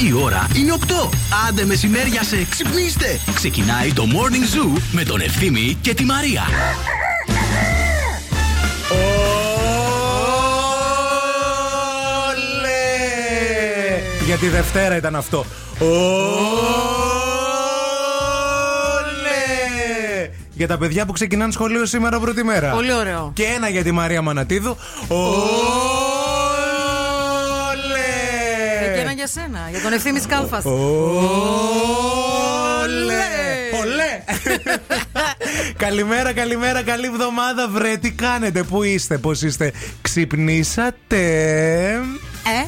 Η ώρα είναι 8. Άντε μεσημέρια σε ξυπνήστε. Ξεκινάει το Morning Zoo με τον Ευθύμη και τη Μαρία. Ολέ! Γιατί Δευτέρα ήταν αυτό. Ολέ! Για τα παιδιά που ξεκινάνε σχολείο σήμερα πρώτη μέρα. Πολύ ωραίο. Και ένα για τη Μαρία Μανατίδου. Ολέ! Για σένα, για τον ευθύνη Κάλφα. Ολέ! Ολέ! καλημέρα, καλημέρα, καλή εβδομάδα, βρε. Τι κάνετε, πού είστε, πώς είστε, ξυπνήσατε. Ε,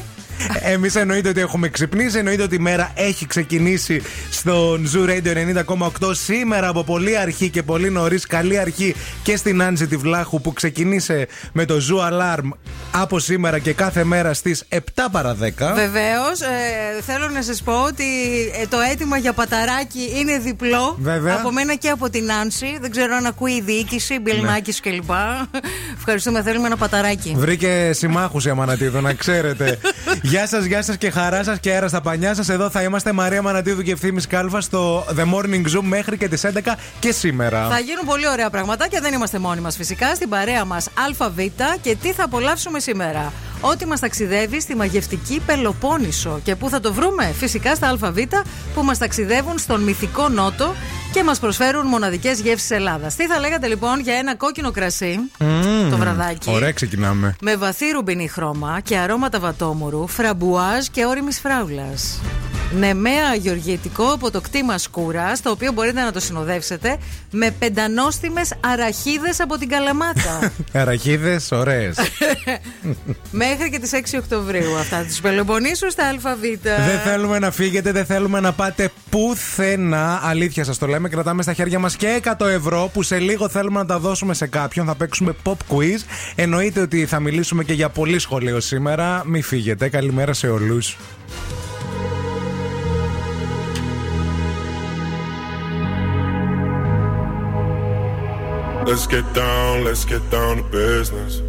Εμείς εννοείται ότι έχουμε ξυπνήσει, εννοείται ότι η μέρα έχει ξεκινήσει στον Zoo Radio 90,8 σήμερα από πολύ αρχή και πολύ νωρίς. Καλή αρχή και στην Άντζη τη Βλάχου που ξεκινήσε με το Zoo Alarm από σήμερα και κάθε μέρα στις 7 παρα 10. Βεβαίως, ε, θέλω να σας πω ότι ε, το αίτημα για παταράκι είναι διπλό. Βέβαια. Από μένα και από την Άνση. Δεν ξέρω αν ακούει η διοίκηση, Μπιλ Ναι. Νάκης κλπ. Ευχαριστούμε, θέλουμε ένα παταράκι. Βρήκε συμμάχους η Αμανατίδου, να ξέρετε. γεια σας, γεια σας και χαρά σας και αέρα στα πανιά σας. Εδώ θα είμαστε Μαρία Μανατίδου και ευθύνη Κάλβα στο The Morning Zoom μέχρι και τις 11 και σήμερα. Θα γίνουν πολύ ωραία πραγματάκια. Δεν είμαστε μόνοι μας φυσικά. Στην παρέα μας ΑΒ και τι θα απολαύσουμε σήμερα. Ό,τι μας ταξιδεύει στη μαγευτική Πελοπόννησο. Και πού θα το βρούμε, φυσικά στα ΑΒ που μας ταξιδεύουν στον μυθικό Νότο και μας προσφέρουν μοναδικές γεύσεις Ελλάδας. Τι θα λέγατε λοιπόν για ένα κόκκινο κρασί το βραδάκι; Ωραία, ξεκινάμε. Με βαθύ ρουμπινί χρώμα και αρώματα βατόμουρου, φραμπουάζ και όριμης φράουλας. Νεμαία γεωργιετικό από το κτήμα σκούρα, το οποίο μπορείτε να το συνοδεύσετε με πεντανόστιμες αραχίδες από την Καλαμάτα. Αραχίδες, ωραίες. Μέχρι και τις 6 Οκτωβρίου αυτά τους Πελοποννήσου στα ΑΒ. δεν θέλουμε να φύγετε, δεν θέλουμε να πάτε πουθενά. Αλήθεια σας το λέμε. Κρατάμε στα χέρια μας και 100 ευρώ που σε λίγο θέλουμε να τα δώσουμε σε κάποιον. Θα παίξουμε pop quiz. Εννοείται ότι θα μιλήσουμε και για πολύ σχολείο σήμερα. Μην φύγετε. Καλημέρα σε όλους. Let's get down, let's get down to business.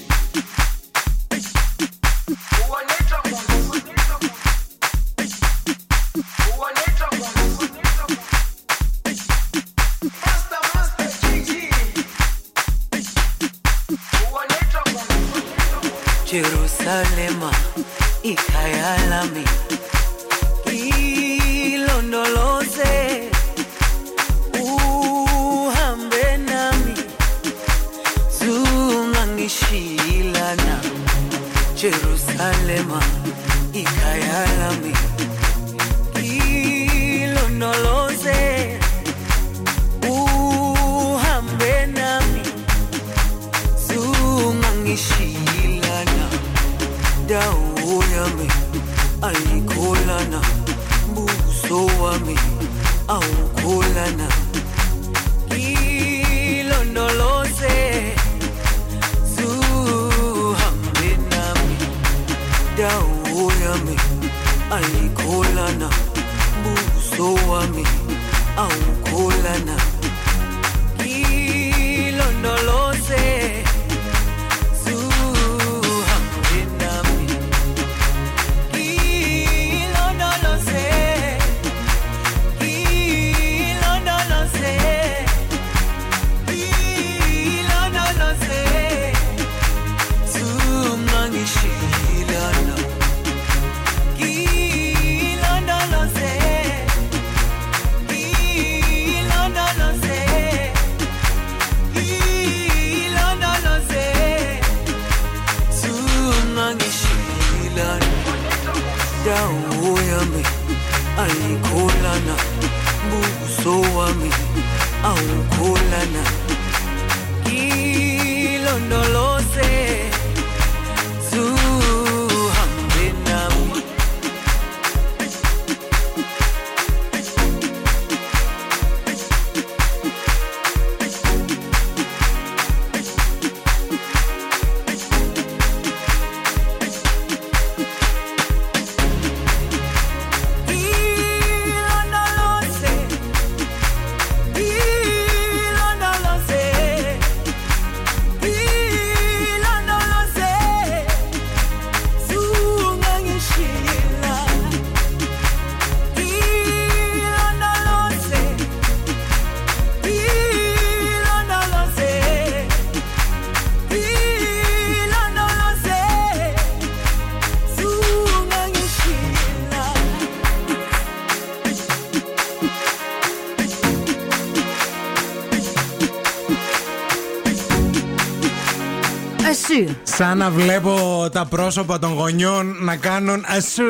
Σαν να βλέπω τα πρόσωπα των γονιών να κάνουν ασού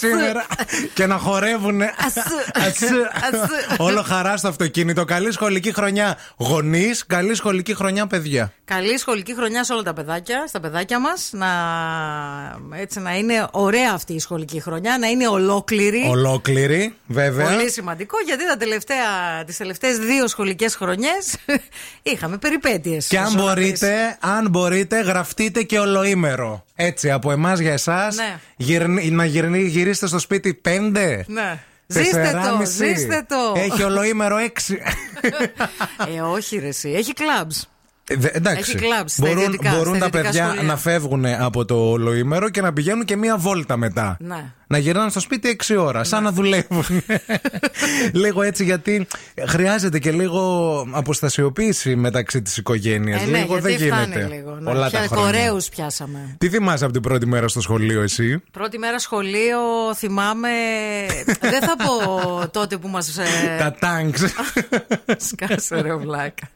σήμερα και να χορεύουν. Ασού. Όλο χαρά στο αυτοκίνητο. Καλή σχολική χρονιά γονείς, καλή σχολική χρονιά παιδιά. Καλή σχολική χρονιά σε όλα τα παιδάκια, στα παιδάκια μας. Να, έτσι, να είναι ωραία αυτή η σχολική χρονιά, να είναι ολόκληρη. Ολόκληρη, βέβαια. Πολύ σημαντικό γιατί τα τελευταία, τις τελευταίες δύο σχολικές χρονιές είχαμε περιπέτειες. Και αν Όσο να πεις. μπορείτε, αν μπορείτε, γραφτείτε και ολοήμερο. Έτσι, από εμάς για εσάς, Ναι. να γυρνή, γυρίστε στο σπίτι πέντε. Ναι. Ζήστε το, τεσσεράμιση. ζήστε το. Έχει ολοήμερο έξι. Ε, όχι ρε εσύ, έχει κλαμπς. Ε, δε- εντάξει. Έχει κλαμπς στα μπορούν ιδιωτικά- μπορούν στα τα ιδιωτικά παιδιά σχολεία. να φεύγουν από το ολοήμερο και να πηγαίνουν και μία βόλτα μετά. Ναι. Να γυρνάνε στο σπίτι 6 ώρα, σαν να δουλεύουν. λίγο έτσι, γιατί χρειάζεται και λίγο αποστασιοποίηση μεταξύ της οικογένειας. Ε, ναι, λίγο γιατί δεν φτάνει γίνεται. λίγο. Ναι. Πολλά τα Πια χρόνια. κορέους πιάσαμε. Τι θυμάσαι από την πρώτη μέρα στο σχολείο, εσύ; Πρώτη μέρα σχολείο θυμάμαι. δεν θα πω τότε που μας ε, Τα τάγκ. Σκάσε ρε βλάκα.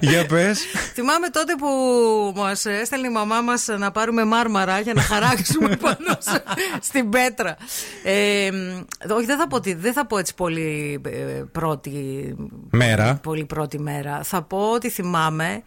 Για πες. Θυμάμαι τότε που μας έστελνε η μαμά μας να πάρουμε μάρμαρα για να χαράξουμε πάνω σε- στην πέτρα. Ε, όχι, δεν θα, πω, τι- δεν θα πω έτσι πολύ ε, πρώτη Μέρα. Πολύ πρώτη μέρα. Θα πω ότι θυμάμαι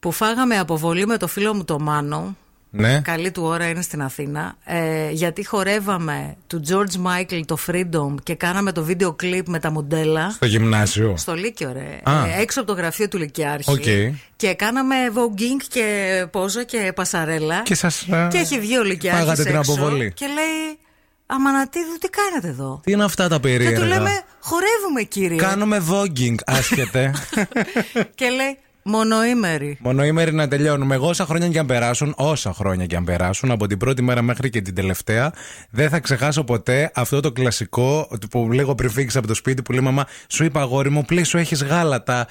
που φάγαμε αποβολή με το φίλο μου το Μάνο. Ναι. Καλή του ώρα είναι στην Αθήνα. Ε, γιατί χορεύαμε του George Michael το Freedom και κάναμε το βίντεο κλιπ με τα μοντέλα. Στο γυμνάσιο. Στο Λύκειο, ρε. Α. Ε, έξω από το γραφείο του Λυκειάρχη. Οκ. Και κάναμε voguing και πόζο και πασαρέλα. Και σας, ε, Και έχει βγει ο Λυκειάρχης φάγατε την έξω αποβολή. Και λέει, Αμανατίδου, τι κάνετε εδώ; Τι είναι αυτά τα περίεργα; Και του λέμε, χορεύουμε κύριε. Κάνουμε voguing, άσχετε. και λέει, μονοήμερη. Μονοήμερη να τελειώνουμε. Εγώ όσα χρόνια και αν περάσουν, όσα χρόνια και αν περάσουν, από την πρώτη μέρα μέχρι και την τελευταία, δεν θα ξεχάσω ποτέ αυτό το κλασικό που λίγο πριν φύγεις από το σπίτι που λέει Μαμά, σου είπα αγόρι μου, πλήσου έχεις γάλατα.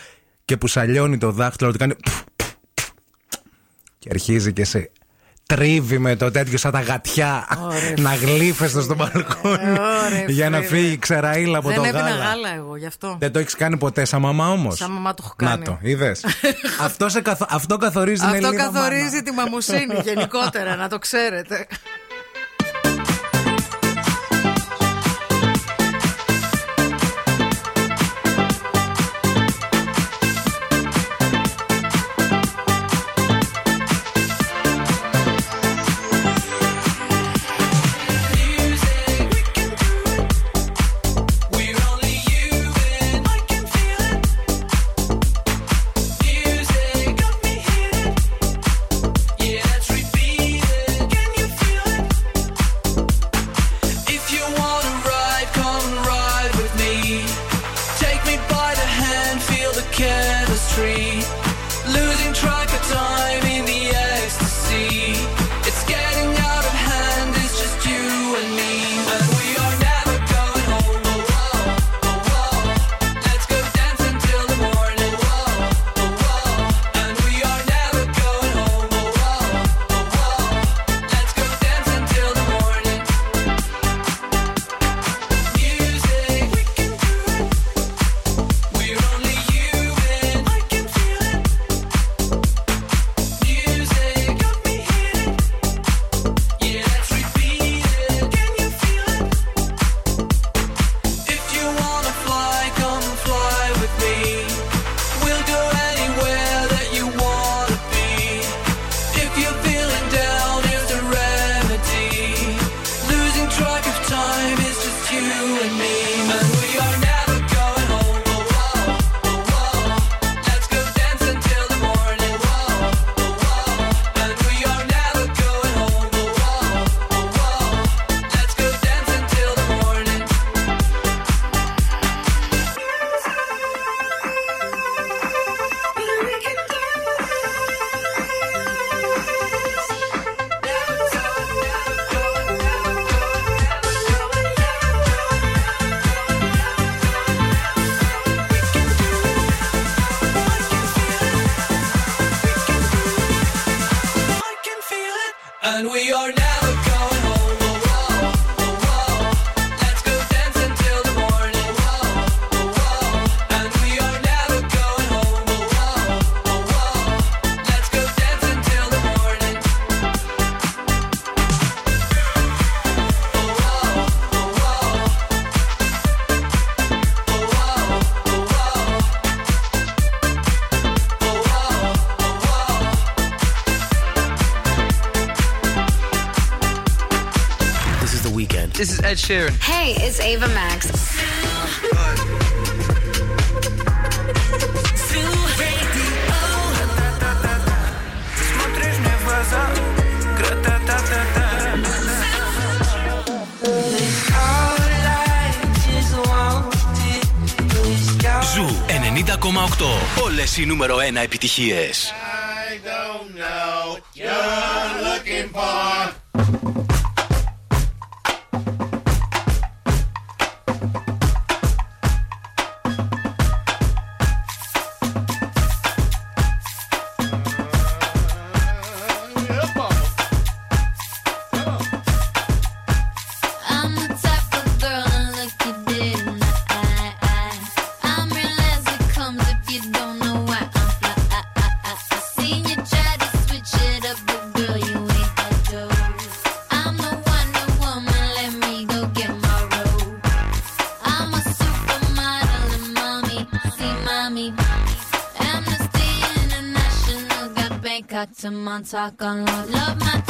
Και που σαλιώνει το δάχτυλο, ότι κάνει. Και αρχίζει και σε τρίβει με το τέτοιο σαν τα γατιά να γλύφεσαι στο μπαλκόνι ε, Ωραία, για να φύγει η ξεραίλα από δεν το γάλα. Δεν έπινα γάλα εγώ γι' αυτό. Δεν το έχεις κάνει ποτέ σαν μαμά όμως. Σαν μαμά το έχω. Να το, είδες. αυτό, καθο... αυτό καθορίζει την την Αυτό καθορίζει τη μαμουσίνη γενικότερα, να το ξέρετε. Ed Sheeran. Hey, it's Ava Max. Ζου 90,8. Όλες οι νούμερο ένα επιτυχίες. talk on love. Love my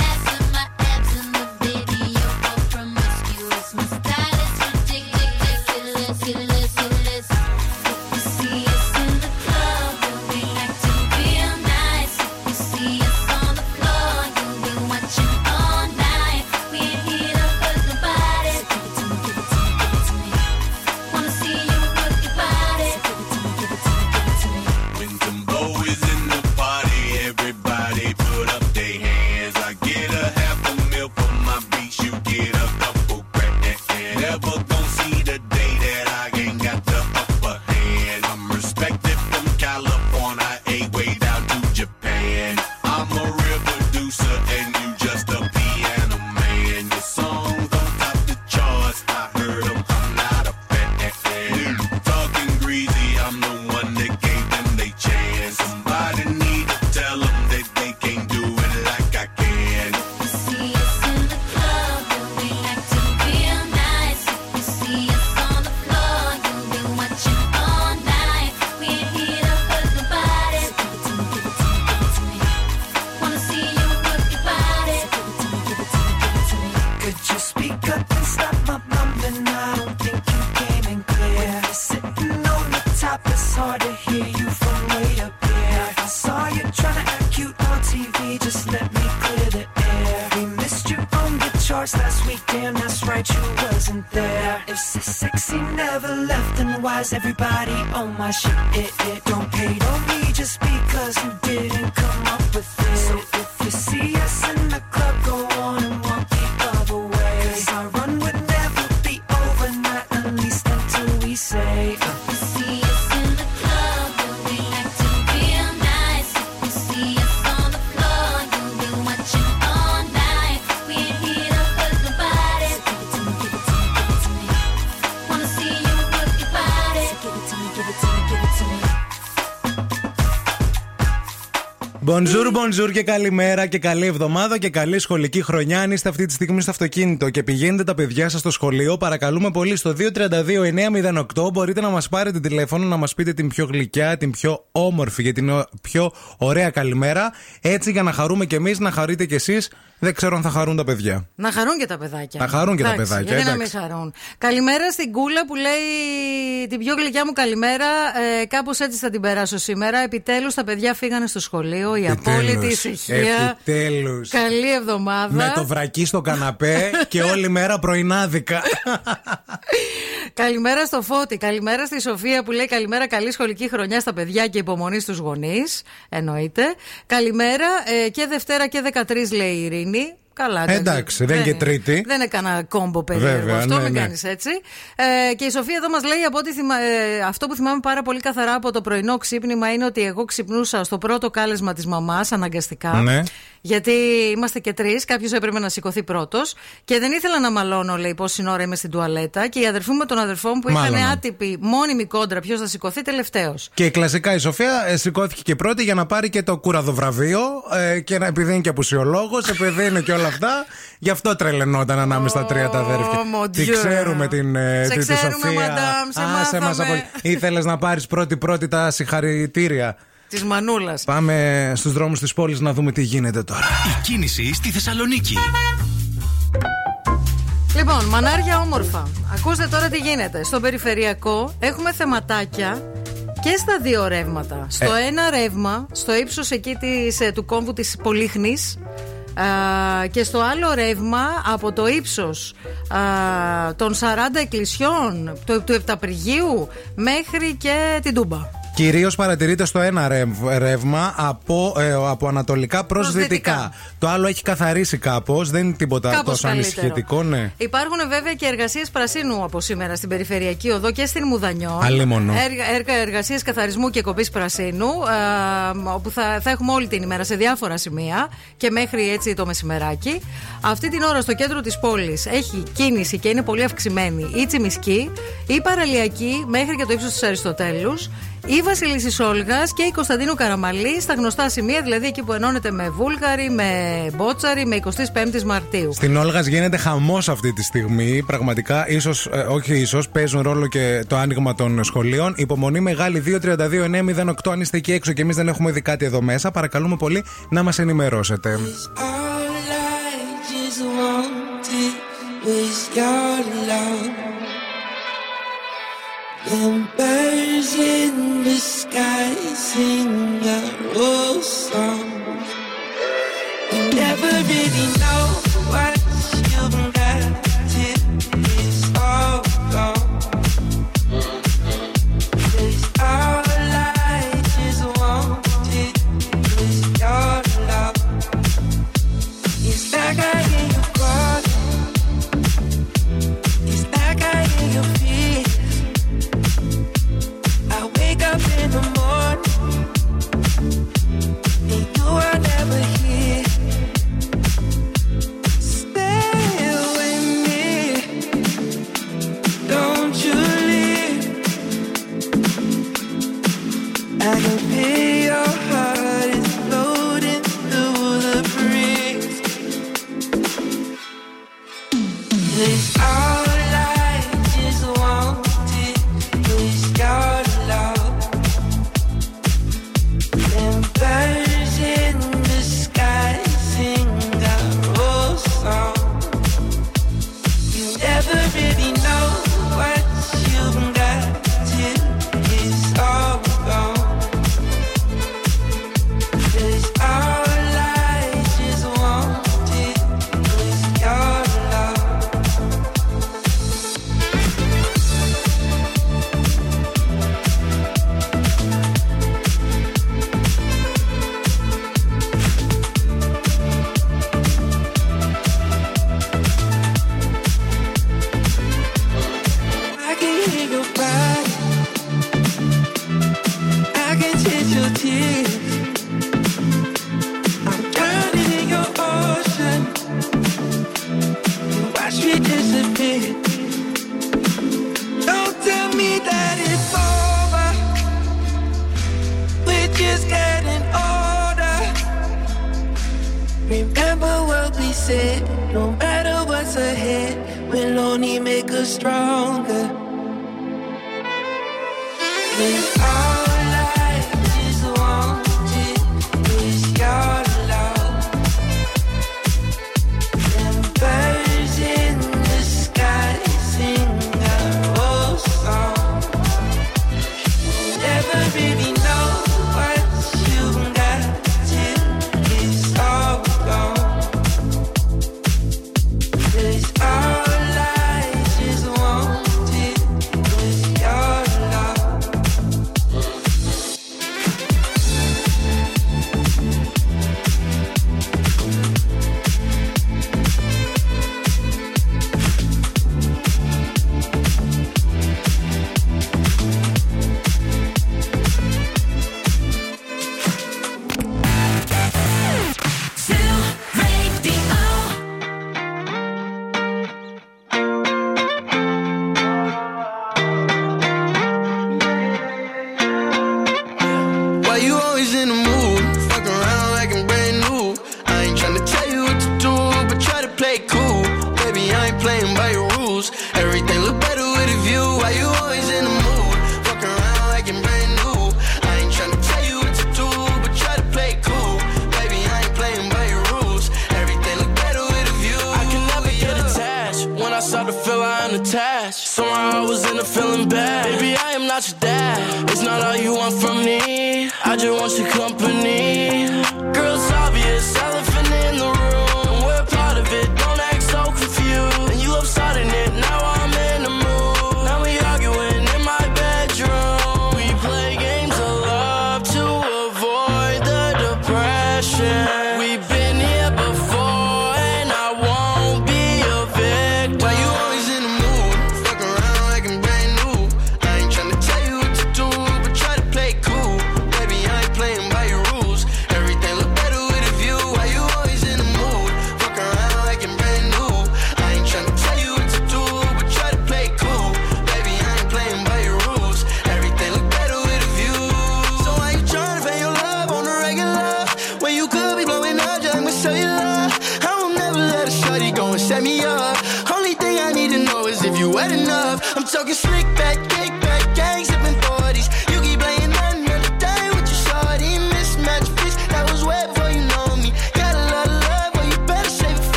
Bonjour, bonjour και καλημέρα και καλή εβδομάδα και καλή σχολική χρονιά. Αν είστε αυτή τη στιγμή στο αυτοκίνητο και πηγαίνετε τα παιδιά σας στο σχολείο, παρακαλούμε πολύ στο 232-908 μπορείτε να μας πάρετε τηλέφωνο να μας πείτε την πιο γλυκιά, την πιο όμορφη και την ο- πιο ωραία καλημέρα. Έτσι για να χαρούμε κι εμείς, να χαρείτε κι εσείς. Δεν ξέρω αν θα χαρούν τα παιδιά. Να χαρούν και τα παιδάκια. Να χαρούν και τα Εντάξει, παιδάκια, Γιατί να μην εντάξει. χαρούν. Καλημέρα στην Κούλα που λέει την πιο γλυκιά μου καλημέρα. Ε, Κάπως έτσι θα την περάσω σήμερα. Επιτέλους τα παιδιά φύγανε στο σχολείο. Η απόλυτη ησυχία. Επιτέλους. Καλή εβδομάδα. Με το βρακί στο καναπέ και όλη μέρα πρωινάδικα. Καλημέρα στο Φώτη. Καλημέρα στη Σοφία που λέει καλημέρα. Καλή σχολική χρονιά στα παιδιά και υπομονή στους γονείς. Εννοείται. Καλημέρα ε, και Δευτέρα και 13 λέει η Ειρήνη. Καλά, Εντάξει, δεν είναι και Τρίτη. Δεν έκανα κόμπο περίεργο Βέβαια, αυτό, ναι, μην ναι. κάνεις έτσι. Ε, και η Σοφία εδώ μας λέει από ό,τι θυμα- ε, αυτό που θυμάμαι πάρα πολύ καθαρά από το πρωινό ξύπνημα είναι ότι εγώ ξυπνούσα στο πρώτο κάλεσμα της μαμάς αναγκαστικά. Ναι. Γιατί είμαστε και τρεις, κάποιος έπρεπε να σηκωθεί πρώτος. Και δεν ήθελα να μαλώνω, λέει, πόση ώρα είμαι στην τουαλέτα. Και η αδερφή μου με τον αδερφό μου που είχαν Μάλωνα. άτυπη μόνιμη κόντρα, ποιος θα σηκωθεί τελευταίος. Και κλασικά η Σοφία ε, σηκώθηκε και πρώτη για να πάρει και το κούραδο βραβείο ε, και να, επειδή είναι και απουσιολόγος, επειδή είναι και όλα αυτά. Γι' αυτό τρελαινόταν ανάμεσα στα τρία τα αδέρφια. mon Τι Dieu. ξέρουμε την, ε, Σε τη, τη ξέρουμε, Σοφία. madame, σε Άσε μας μάθαμε. από- Ήθελες να πάρεις πρώτη-πρώτη τα συγχαρητήρια. Της Μανούλας. Πάμε στους δρόμους της πόλης να δούμε τι γίνεται τώρα. Η κίνηση στη Θεσσαλονίκη. Λοιπόν, μανάρια όμορφα. Ακούστε τώρα τι γίνεται. Στο περιφερειακό έχουμε θεματάκια και στα δύο ρεύματα. Στο Ε. ένα ρεύμα, στο ύψος εκεί της, ε, του κόμβου της Πολύχνης. και στο άλλο ρεύμα από το ύψος α, των 40 εκκλησιών του, του Επταπριγείου μέχρι και την Τούμπα. Κυρίως παρατηρείται στο ένα ρεύ- ρεύμα από, ε, από ανατολικά προς Προς δυτικά. δυτικά. Το άλλο έχει καθαρίσει κάπως, δεν είναι τίποτα Κάπως τόσο καλύτερο. ανησυχητικό, ναι. Υπάρχουν βέβαια και εργασίες πρασίνου από σήμερα στην Περιφερειακή Οδό και στην Μουδανιό. Αλίμονο. Έργα, έργα εργασίε καθαρισμού και κοπής πρασίνου, α, όπου θα, θα έχουμε όλη την ημέρα σε διάφορα σημεία και μέχρι έτσι το μεσημεράκι. Αυτή την ώρα στο κέντρο της πόλης έχει κίνηση και είναι πολύ αυξημένη η Τσιμισκή, η Παραλιακή μέχρι και το ύψος της Αριστοτέλους, η Βασιλίση Όλγας και η Κωνσταντίνου Καραμαλή στα γνωστά σημεία, δηλαδή εκεί που ενώνεται με Βούλγαρη, με Μπότσαρη, με 25η Μαρτίου. Στην Όλγας γίνεται χαμός αυτή τη στιγμή. Πραγματικά, ίσως, όχι ίσως, παίζουν ρόλο και το άνοιγμα των σχολείων. Υπομονή μεγάλη 232-908. Αν είστε εκεί έξω και εμείς δεν έχουμε δει κάτι εδώ μέσα, παρακαλούμε πολύ να μας ενημερώσετε. All I just birds in the sky sing a old song. You never really know what you've strong. drown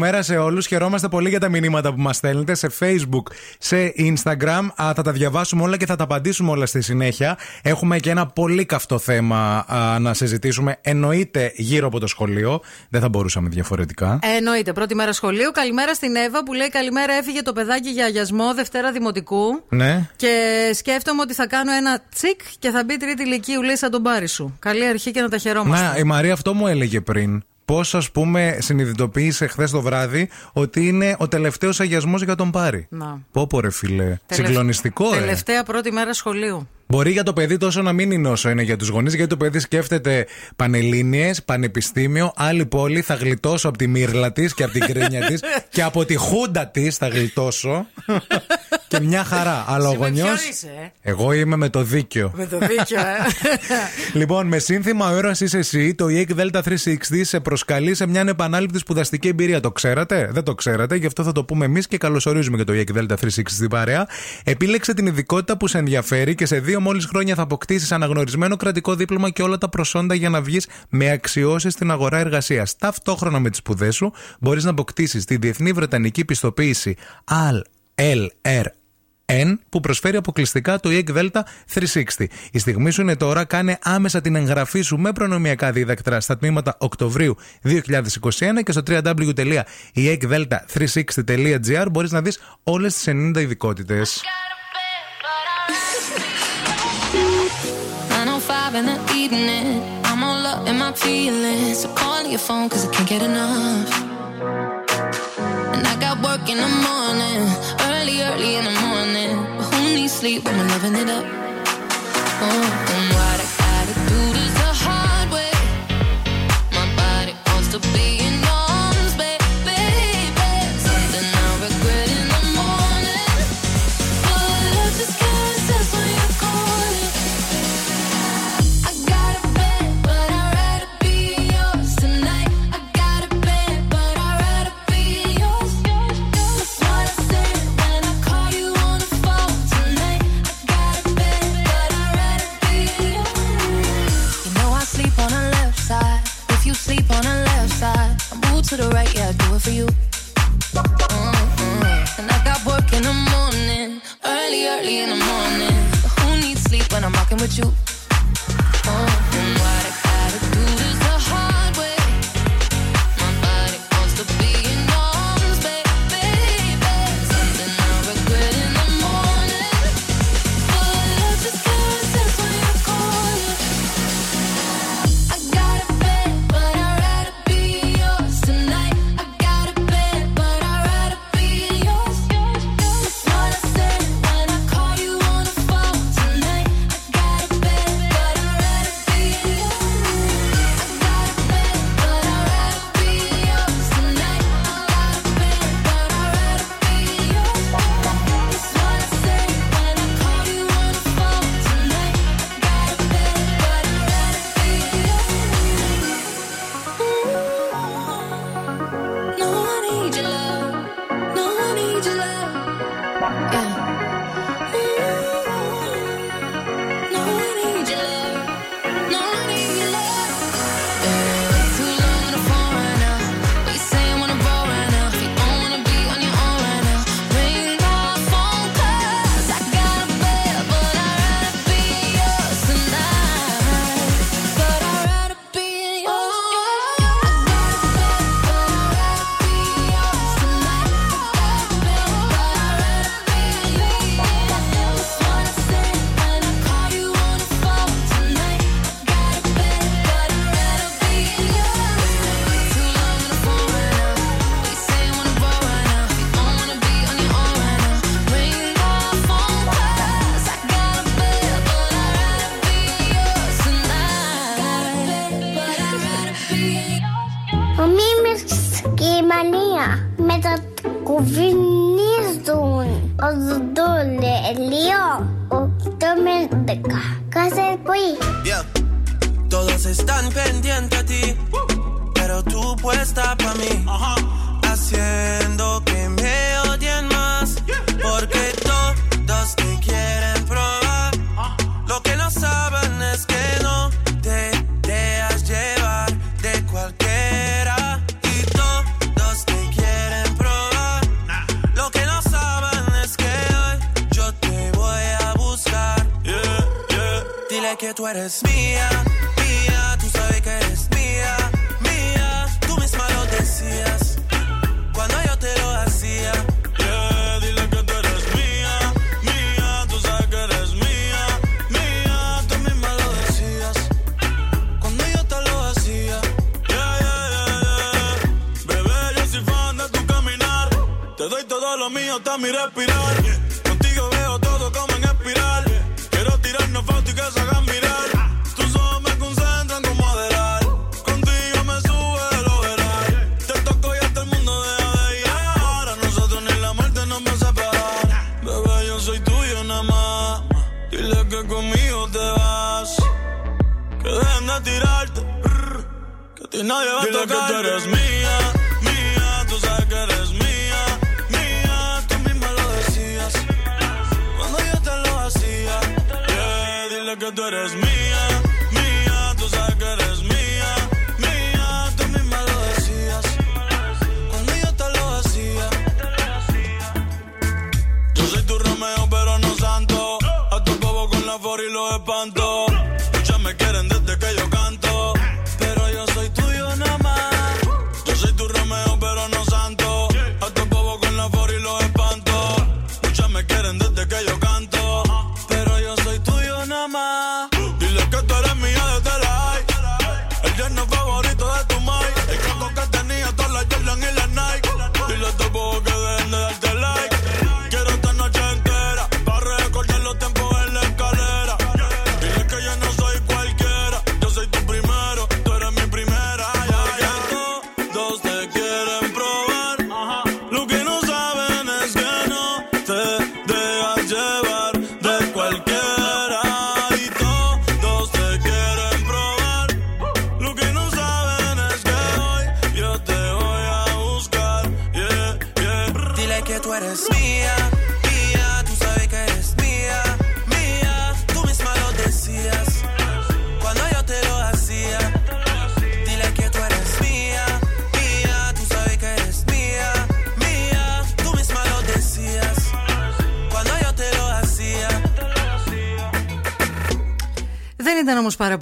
Καλημέρα, καλημέρα σε όλους. Χαιρόμαστε πολύ για τα μηνύματα που μας στέλνετε σε Facebook, σε Instagram. Α, θα τα διαβάσουμε όλα και θα τα απαντήσουμε όλα στη συνέχεια. Έχουμε και ένα πολύ καυτό θέμα α, να συζητήσουμε. Εννοείται γύρω από το σχολείο. Δεν θα μπορούσαμε διαφορετικά. Εννοείται, πρώτη μέρα σχολείου. Καλημέρα στην Εύα που λέει Καλημέρα, έφυγε το παιδάκι για αγιασμό Δευτέρα Δημοτικού. Ναι. Και σκέφτομαι ότι θα κάνω ένα τσικ και θα μπει τρίτη ηλικίου, λέει σαν τον πάρη σου. Καλή αρχή και να τα χαιρόμαστε. Να, η Μαρία αυτό μου έλεγε πριν. Πώς, ας πούμε, συνειδητοποίησε χθες το βράδυ ότι είναι ο τελευταίος αγιασμός για τον Πάρη. Να. Πω, πω, ρε φιλέ. Τελευ- Συγκλονιστικό, ε. Τελευταία πρώτη μέρα σχολείου. Μπορεί για το παιδί τόσο να μην είναι όσο είναι για τους γονείς, γιατί το παιδί σκέφτεται πανελλήνιες, πανεπιστήμιο, άλλη πόλη, θα γλιτώσω από τη μύρλα της και από την κρίνια της και από τη χούντα της θα γλιτώσω. και μια χαρά. Αλλά ο Εσύ με γονιό. ποιον είσαι, ε; Εγώ είμαι με το δίκιο. Με το δίκιο, ε. Λοιπόν, με σύνθημα Ωρα είσαι εσύ, το EEC Delta 360 σε προσκαλεί σε μια επανάληπτη σπουδαστική εμπειρία. Το ξέρατε, δεν το ξέρατε, γι' αυτό θα το πούμε εμείς και καλωσορίζουμε και το EEC Delta 360 στην παρέα. Επίλεξε την ειδικότητα που σε ενδιαφέρει και σε δύο μόλις χρόνια θα αποκτήσεις αναγνωρισμένο κρατικό δίπλωμα και όλα τα προσόντα για να βγεις με αξιώσεις στην αγορά εργασίας. Ταυτόχρονα με τις σπουδές σου, μπορείς να αποκτήσεις τη διεθνή βρετανική πιστοποίηση ALLR N που προσφέρει αποκλειστικά το EEC Delta 360. Η στιγμή σου είναι τώρα, κάνε άμεσα την εγγραφή σου με προνομιακά δίδακτρα στα τμήματα Οκτωβρίου 2021 και στο www.eecdelta360.gr e μπορείς να δεις όλες τις 90 ειδικότητες. early, early in the morning. But who needs sleep when we're loving it up? Oh. favorito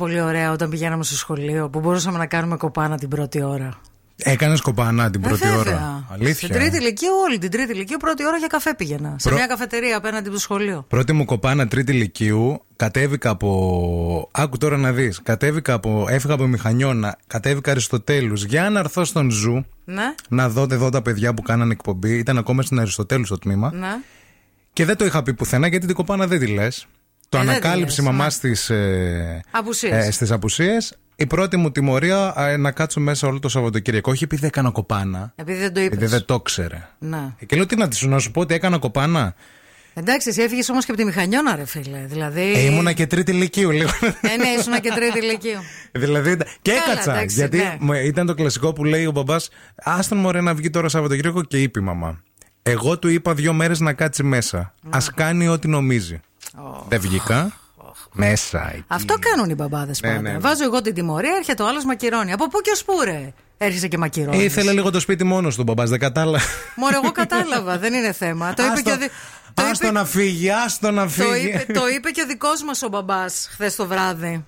πολύ ωραία όταν πηγαίναμε στο σχολείο που μπορούσαμε να κάνουμε κοπάνα την πρώτη ώρα. Έκανες κοπανά την Ε, πρώτη βέβαια. ώρα. Αλήθεια. Στην τρίτη ηλικία, όλη την τρίτη λυκείου, πρώτη ώρα για καφέ πήγαινα. Σε Προ- μια καφετερία απέναντι από το σχολείο. Πρώτη μου κοπάνα τρίτη λυκείου, κατέβηκα από. Άκου τώρα να δεις. Κατέβηκα από. Έφυγα από Μηχανιώνα, κατέβηκα Αριστοτέλους για να έρθω στον Zoo Ναι, να δω εδώ τα παιδιά που κάνανε εκπομπή. Ήταν ακόμα στην Αριστοτέλου το τμήμα. ναι. Και δεν το είχα πει πουθενά γιατί την κοπάνα δεν τη λες. Το Ε, δεν τη ανακάλυψε η λες, μαμά ναι. στις, ε, Απουσίες. ε, στις απουσίες. Η πρώτη μου τιμωρία ε, να κάτσω μέσα όλο το Σαββατοκύριακο. Όχι επειδή έκανα κοπάνα. Επειδή δεν το είπες. Επειδή δεν το ήξερε. Ναι. Ε, Και λέω τι να, της- να σου πω ότι έκανα κοπάνα. Εντάξει, εσύ έφυγες όμως και από τη μηχανιώνα, ρε φίλε. Δηλαδή. Ε, ήμουνα και τρίτη ηλικίου λίγο. Ε, ναι, ήσουν και τρίτη ηλικίου. δηλαδή, και Καλά, έκατσα. εντάξει, γιατί ναι. μου- ήταν το κλασικό που λέει ο μπαμπάς, Άστον μωρέ να βγει τώρα Σαββατοκύριακο και είπε η μαμά. Εγώ του είπα δύο μέρες να κάτσει μέσα. Α κάνει ό,τι νομίζει. Δεν βγήκα. Μέσα. εκεί. Αυτό κάνουν οι μπαμπάδες Ναι, πάντα. ναι. Βάζω εγώ την τιμωρία, έρχεται ο άλλος μακυρώνει. Από πού και ως πού, ρε; Έρχεσαι και μακυρώνεις. Ε, ήθελε λίγο το σπίτι μόνος του μπαμπάς, δεν κατάλαβα. Μωρέ, εγώ κατάλαβα, δεν είναι θέμα. Το είπε και ο. δι- το Άστο είπε- να φύγει, άστο να Το φύγει. είπε, το είπε και ο δικός μας ο μπαμπάς χθες το βράδυ.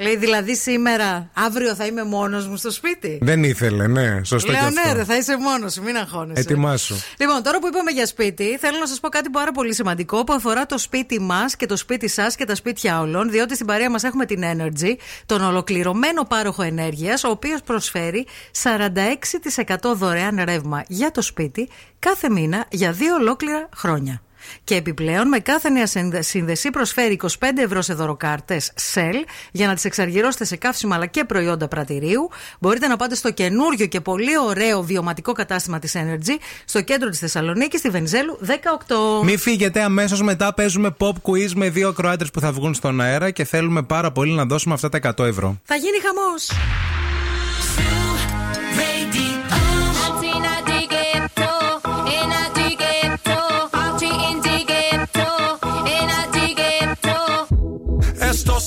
Λέει δηλαδή σήμερα, αύριο θα είμαι μόνος μου στο σπίτι; Δεν ήθελε, ναι, σωστό Λέω και ναι, αυτό. ρε, θα είσαι μόνος σου, μην αγχώνεσαι. Ετοιμάσου. Λοιπόν, τώρα που είπαμε για σπίτι, θέλω να σας πω κάτι πάρα πολύ σημαντικό που αφορά το σπίτι μας και το σπίτι σας και τα σπίτια όλων. Διότι στην παρέα μας έχουμε την Energy, τον ολοκληρωμένο πάροχο ενέργειας, ο οποίος προσφέρει 46% δωρεάν ρεύμα για το σπίτι κάθε μήνα για δύο ολόκληρα χρόνια. Και επιπλέον με κάθε νέα σύνδε- σύνδεση προσφέρει 25 ευρώ σε δωροκάρτες Shell για να τις εξαργυρώσετε σε καύσιμα αλλά και προϊόντα πρατηρίου. Μπορείτε να πάτε στο καινούριο και πολύ ωραίο βιωματικό κατάστημα της Energy στο κέντρο της Θεσσαλονίκης, στη Βενιζέλου 18. Μην φύγετε αμέσως μετά. Παίζουμε pop quiz με δύο ακροάτε που θα βγουν στον αέρα και θέλουμε πάρα πολύ να δώσουμε αυτά τα 100 ευρώ. Θα γίνει χαμός.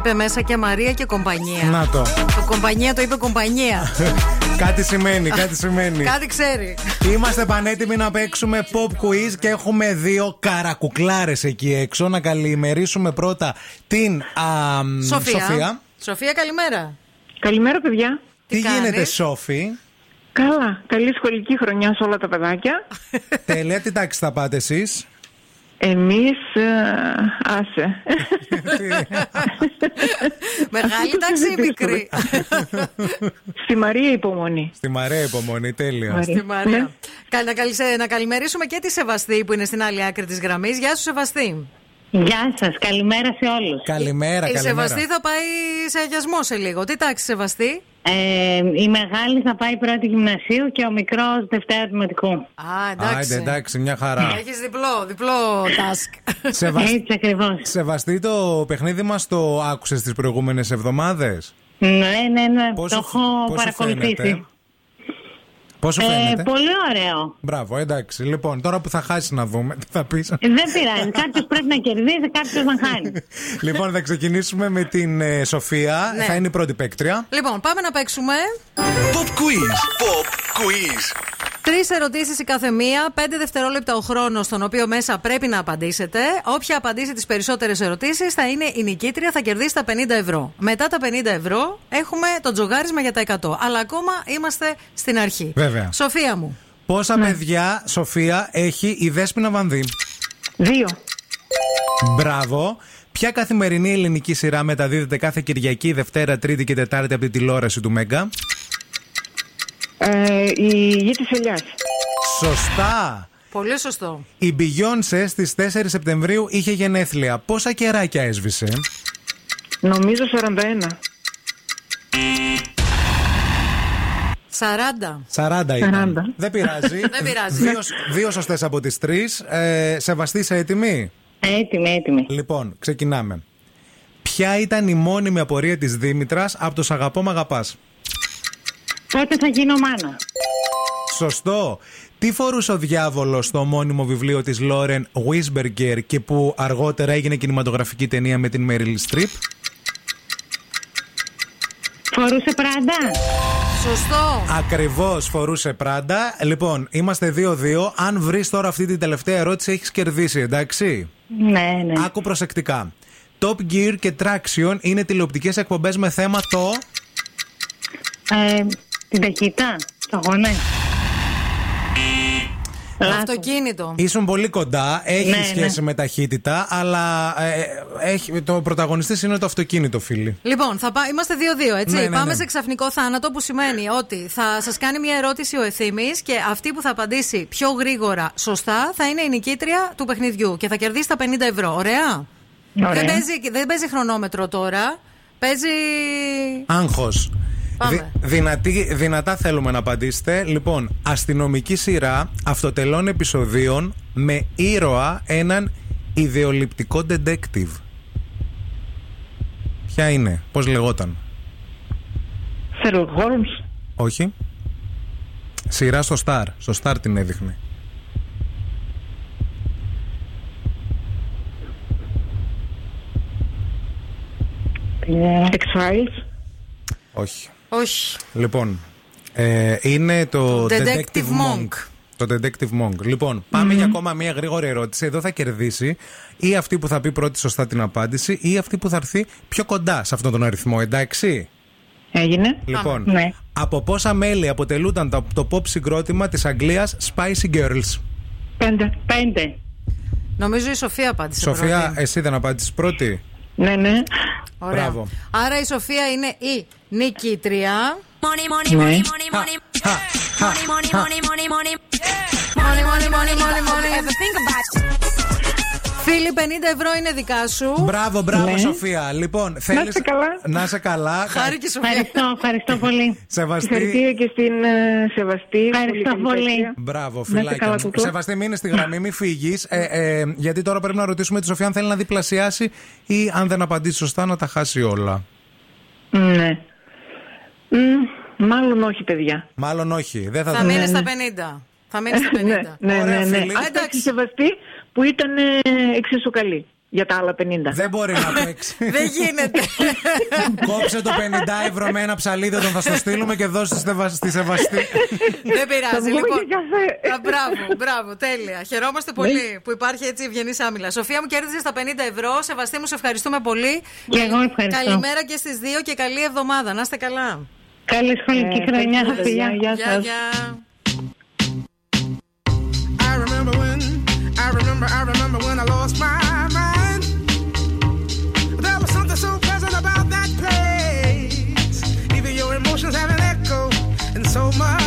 Είπε μέσα και Μαρία και κομπανία. Να το. Το κομπανία το είπε κομπανία. κάτι σημαίνει, κάτι σημαίνει. Κάτι ξέρει. Είμαστε πανέτοιμοι να παίξουμε pop quiz και έχουμε δύο καρακουκλάρες εκεί έξω. Να καλημερίσουμε πρώτα την α, μ, Σοφία. Σοφία. Σοφία, καλημέρα. Καλημέρα, παιδιά. Τι κάνεις; γίνεται, Σόφη; Καλά. Καλή σχολική χρονιά σε όλα τα παιδάκια. Τέλεια, τι τάξη θα πάτε εσείς; Εμείς, ε, άσε. Μεγάλη τάξη ή μικρή. Στη Μαρία υπομονή. Στη Μαρία υπομονή, τέλεια. Μαρία. Στη Μαρία. Ναι. Κα- να, καλυσε- να καλημερίσουμε και τη Σεβαστή που είναι στην άλλη άκρη της γραμμής. Γεια σου, Σεβαστή. Γεια σας, καλημέρα σε όλους. Καλημέρα, Η καλημέρα. Σεβαστή θα πάει σε αγιασμό σε λίγο. Τι τάξη, Σεβαστή; Ε, η μεγάλη θα πάει πρώτη γυμνασίου και ο μικρός Δευτέρα Δημοτικού. Α, εντάξει. Άιντε, εντάξει, μια χαρά. Έχεις διπλό, διπλό task. Σεβασ- Έτσι ακριβώς. Σεβαστή το παιχνίδι μας το άκουσες τις προηγούμενες εβδομάδες; Ναι, ναι, ναι. Πόσο- το έχω πόσο παρακολουθήσει. φαίνεται; Πόσο Ε, φαίνεται; πολύ ωραίο. Μπράβο, εντάξει. Λοιπόν, τώρα που θα χάσει να δούμε, τι θα πεις. Ε, Δεν πειράζει. κάποιος πρέπει να κερδίζει, κάποιος να χάνει. λοιπόν, θα ξεκινήσουμε με την ε, Σοφία. Ναι. Θα είναι η πρώτη παίκτρια. λοιπόν, πάμε να παίξουμε. Pop quiz. Pop quiz. Τρεις ερωτήσεις η κάθε μία, πέντε δευτερόλεπτα ο χρόνος, στον οποίο μέσα πρέπει να απαντήσετε. Όποια απαντήσει τις περισσότερες ερωτήσεις θα είναι η νικήτρια, θα κερδίσει τα 50 ευρώ. Μετά τα 50 ευρώ έχουμε το τζογάρισμα για τα 100. Αλλά ακόμα είμαστε στην αρχή. Βέβαια. Σοφία μου. Πόσα Ναι. παιδιά, Σοφία, έχει η Δέσποινα Βανδύ. Δύο. Μπράβο. Ποια καθημερινή ελληνική σειρά μεταδίδεται κάθε Κυριακή, Δευτέρα, Τρίτη και Τετάρτη από την τηλεόραση του Μέγκα; Ε, η γη της ελιάς. Σωστά. Πολύ σωστό. Η Beyoncé στις 4 Σεπτεμβρίου είχε γενέθλια. Πόσα κεράκια έσβησε; Νομίζω 41. 40. 40 ήταν. 40. Δεν πειράζει. Δεν πειράζει. Δύο, δύο σωστές από τις τρεις. Ε, Σεβαστή, είσαι έτοιμη; Έτοιμη, έτοιμη. Λοιπόν, ξεκινάμε. Ποια ήταν η μόνιμη απορία της Δήμητρας από το «Σ' αγαπώ, μ' αγαπάς». Πότε θα γίνω μάνα. Σωστό. Τι φορούσε ο διάβολος στο μόνιμο βιβλίο της Λόρεν Wisberger και που αργότερα έγινε κινηματογραφική ταινία με την Meryl Streep; Φορούσε πράντα. Σωστό. Ακριβώς φορούσε πράντα. Λοιπόν, είμαστε 2-2. Αν βρεις τώρα αυτή την τελευταία ερώτηση έχεις κερδίσει, εντάξει; Ναι, ναι. Άκου προσεκτικά. Top Gear και Traction είναι τηλεοπτικές εκπομπές με θέμα το... Ε, την ταχύτητα. Το γονέ. Αυτοκίνητο. Ήσουν πολύ κοντά, έχει Ναι, σχέση ναι. με ταχύτητα, αλλά ε, έχει, το πρωταγωνιστής είναι το αυτοκίνητο, φίλοι. Λοιπόν, θα πά... είμαστε 2-2, έτσι. Ναι, ναι, Πάμε ναι. σε ξαφνικό θάνατο που σημαίνει ότι θα σας κάνει μια ερώτηση ο ευθύνη και αυτή που θα απαντήσει πιο γρήγορα σωστά θα είναι η νικήτρια του παιχνιδιού και θα κερδίσει τα 50 ευρώ. Ωραία. Ωραία. Δεν, παίζει, δεν παίζει χρονόμετρο τώρα. Παίζει. Άγχος. Πάμε. δυνατή, δυνατά θέλουμε να απαντήσετε. Λοιπόν, αστυνομική σειρά αυτοτελών επεισοδίων με ήρωα έναν ιδεολειπτικό detective. Ποια είναι, πώς λεγόταν; Sherlock Holmes. Όχι. Σειρά στο Star. Στο Star την έδειχνε. X-Files. Όχι. Όχι. Λοιπόν, ε, είναι το Detective Monk. Το Detective Monk. Λοιπόν, πάμε για ακόμα μία γρήγορη ερώτηση. Εδώ θα κερδίσει ή αυτή που θα πει πρώτη σωστά την απάντηση ή αυτή που θα έρθει πιο κοντά σε αυτόν τον αριθμό, εντάξει; Έγινε. Λοιπόν, Ναι. από πόσα μέλη αποτελούνταν το, το pop συγκρότημα της Αγγλίας Spicy Girls; Πέντε. Πέντε. Νομίζω η Σοφία απάντησε. Σοφία, πρώτη. εσύ δεν απάντησες πρώτη; Ναι, ναι. Άρα η Σοφία είναι η νικήτρια. Φίλοι, 50 ευρώ είναι δικά σου. Μπράβο, μπράβο, Ναι. Σοφία. Λοιπόν, θέλεις... είστε καλά. Να είσαι καλά. Χάρη και η Σοφία. Ευχαριστώ, ευχαριστώ πολύ. Σεβαστή. Συγχαρητήρια και στην ε, Σεβαστή. Ευχαριστώ καλή πολύ. παίκτρια. Μπράβο, Να είστε φιλάκια καλά, μου. κουκλό. Σεβαστή, μείνε στη γραμμή, μην φύγεις. Ε, ε, γιατί τώρα πρέπει να ρωτήσουμε τη Σοφία αν θέλει να διπλασιάσει ή αν δεν απαντήσει σωστά να τα χάσει όλα. Ναι. Μ, μάλλον όχι, παιδιά. Μάλλον όχι. Δεν θα, Θα το- μείνει στα 50. Θα μείνει στα 50. Ναι, ναι, Ωραία, ναι. ναι. φίλοι. Ας Εντάξει. παίξει Σεβαστή που ήταν ε, εξίσου καλή για τα άλλα 50. Δεν μπορεί να παίξει. Δεν γίνεται. Κόψε το 50 ευρώ με ένα ψαλίδι όταν θα στο στείλουμε και δώσει στη Σεβα- στη Σεβαστή. Δεν πειράζει. βγούμε Λοιπόν, για καφέ. Α, μπράβο, μπράβο, τέλεια. Χαιρόμαστε πολύ που υπάρχει έτσι ευγενής άμυλα. Σοφία μου κέρδισε τα 50 ευρώ. Σεβαστή μου, σε ευχαριστούμε πολύ. Και εγώ ευχαριστώ. Καλημέρα και στις δύο και καλή εβδομάδα. Να είστε καλά. Καλή σχολική Ε, χρονιά, ευχαριστώ, φιλιά. παιδιά. Γεια Γεια, σας. γεια. I remember when, I remember, I remember when I lost my mind. There was something so about that place. Even your emotions have an echo in so much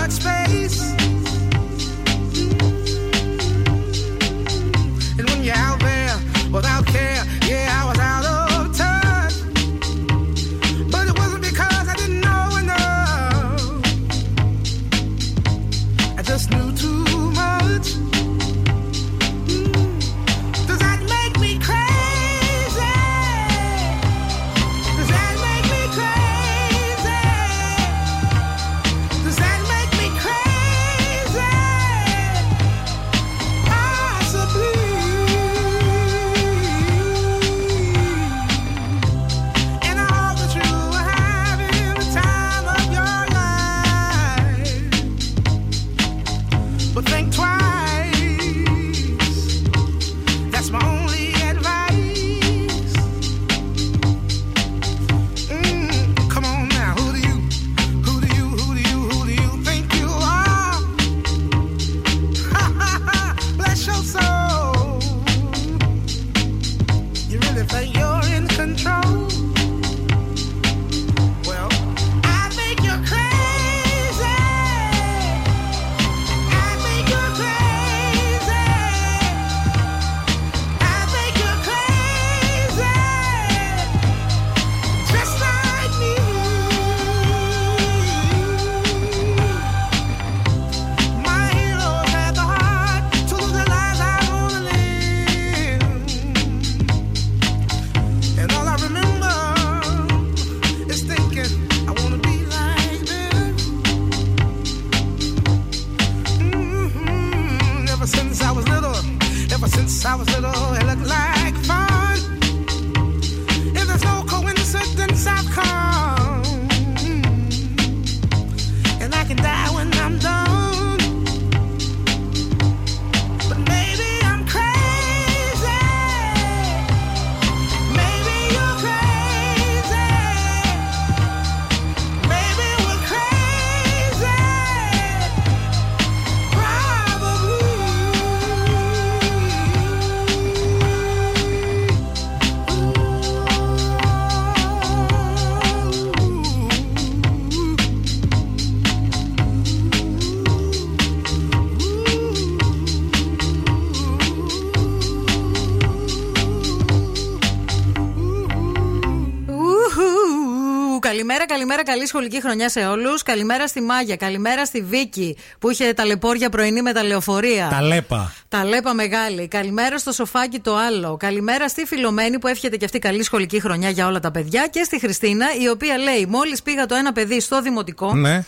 Καλημέρα, καλημέρα, καλή σχολική χρονιά σε όλους. Καλημέρα στη Μάγια, καλημέρα στη Βίκη που είχε ταλαιπώρια πρωινή με τα λεωφορεία. Τα λέπα. Τα λέπα μεγάλη. Καλημέρα στο σοφάκι το άλλο. Καλημέρα στη Φιλομένη που εύχεται και αυτή καλή σχολική χρονιά για όλα τα παιδιά. Και στη Χριστίνα η οποία λέει: Μόλις πήγα το ένα παιδί στο δημοτικό. Ναι.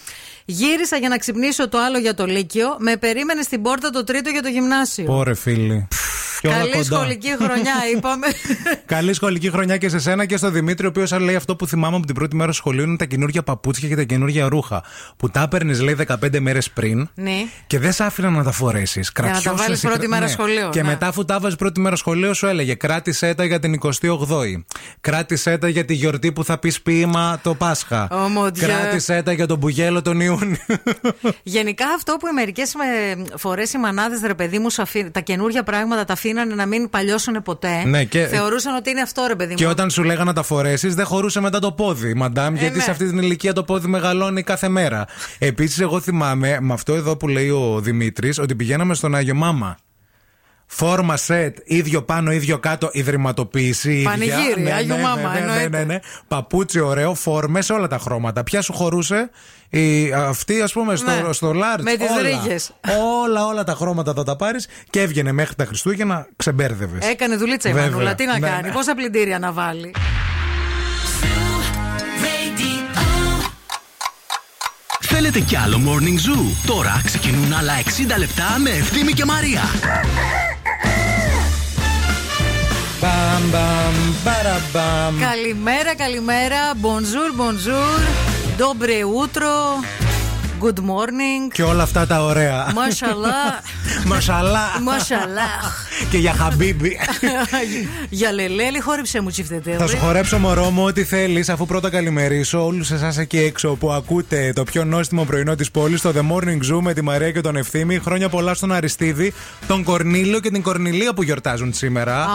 Γύρισα για να ξυπνήσω το άλλο για το Λύκειο. Με περίμενε στην πόρτα το τρίτο για το γυμνάσιο. Πόρε φίλοι. Και όλα Καλή κοντά. σχολική χρονιά, είπαμε. Καλή σχολική χρονιά και σε σένα και στο Δημήτρη, ο οποίος λέει αυτό που θυμάμαι από την πρώτη μέρα σχολείου είναι τα καινούργια παπούτσια και τα καινούργια ρούχα. Που τα έπαιρνες, λέει, 15 μέρες πριν ναι. και δεν σ' άφηναν να τα φορέσεις. Για να τα βάλεις πρώτη μέρα σχολείου, Και ναι. μετά, αφού τα βάζεις πρώτη μέρα σχολείου, σου έλεγε κράτησέ τα για την 28η. Κράτησέ τα για τη γιορτή που θα πεις ποίημα το Πάσχα. Ω, mon Dieu. Κράτησέ τα για τον Μπουγέλο τον Ιούνιο. Γενικά αυτό που μερικές φορές οι μανάδες, ρε παιδί μου, σου αφή- τα καινούργια πράγματα τα αφήνανε να μην παλιώσουν ποτέ. Ναι, και- Θεωρούσαν ότι είναι αυτό, ρε παιδί μου. Και όταν σου λέγανε να τα φορέσεις, δεν χωρούσε μετά το πόδι, μαντάμ, γιατί ναι. σε αυτή την ηλικία το πόδι μεγαλώνει κάθε μέρα. Επίσης, εγώ θυμάμαι με αυτό εδώ που λέει ο Δημήτρης, ότι πηγαίναμε στον Άγιο Μάμα. Φόρμα σετ, ίδιο πάνω, ίδιο κάτω, ιδρυματοποίηση. ίδια. Πανηγύρι, ναι, Άγιο ναι, Μάμα, ναι, ναι, ναι, εννοείται. ναι, ναι. Παπούτσι ωραίο, φόρμε, όλα τα χρώματα. Ποια σου χωρούσε, η, αυτή ας πούμε στο, Ναι. στο large. Με τις όλα. ρίγες. Όλα, όλα τα χρώματα θα τα πάρεις και έβγαινε μέχρι τα Χριστούγεννα, ξεμπέρδευες. Έκανε δουλίτσα η Βέβαια. Μανούλα. Τι να Ναι, κάνει, ναι. πόσα πλυντήρια να βάλει. Θέλετε κι άλλο Morning Zoo; Τώρα ξεκινούν άλλα 60 λεπτά με Ευθύμη και Μαρία. Μπαμ, μπαμ, μπαραμπαμ. Καλημέρα, καλημέρα. Bonjour, bonjour. Dobre utro. Good morning. Και όλα αυτά τα ωραία. Μασαλά. Μασαλά. Μασαλά. Και για χαμπίμπι. Για λελέλη, χόρεψε μου τσιφτετέλη. Θα σου χορέψω μωρό μου ό,τι θέλεις, αφού πρώτα καλημερίσω όλους εσάς εκεί έξω που ακούτε το πιο νόστιμο πρωινό της πόλης, το The Morning Zoo με τη Μαρία και τον Ευθύμη. Χρόνια πολλά στον Αριστίδη, τον Κορνίλιο και την Κορνιλία που γιορτάζουν σήμερα. Α,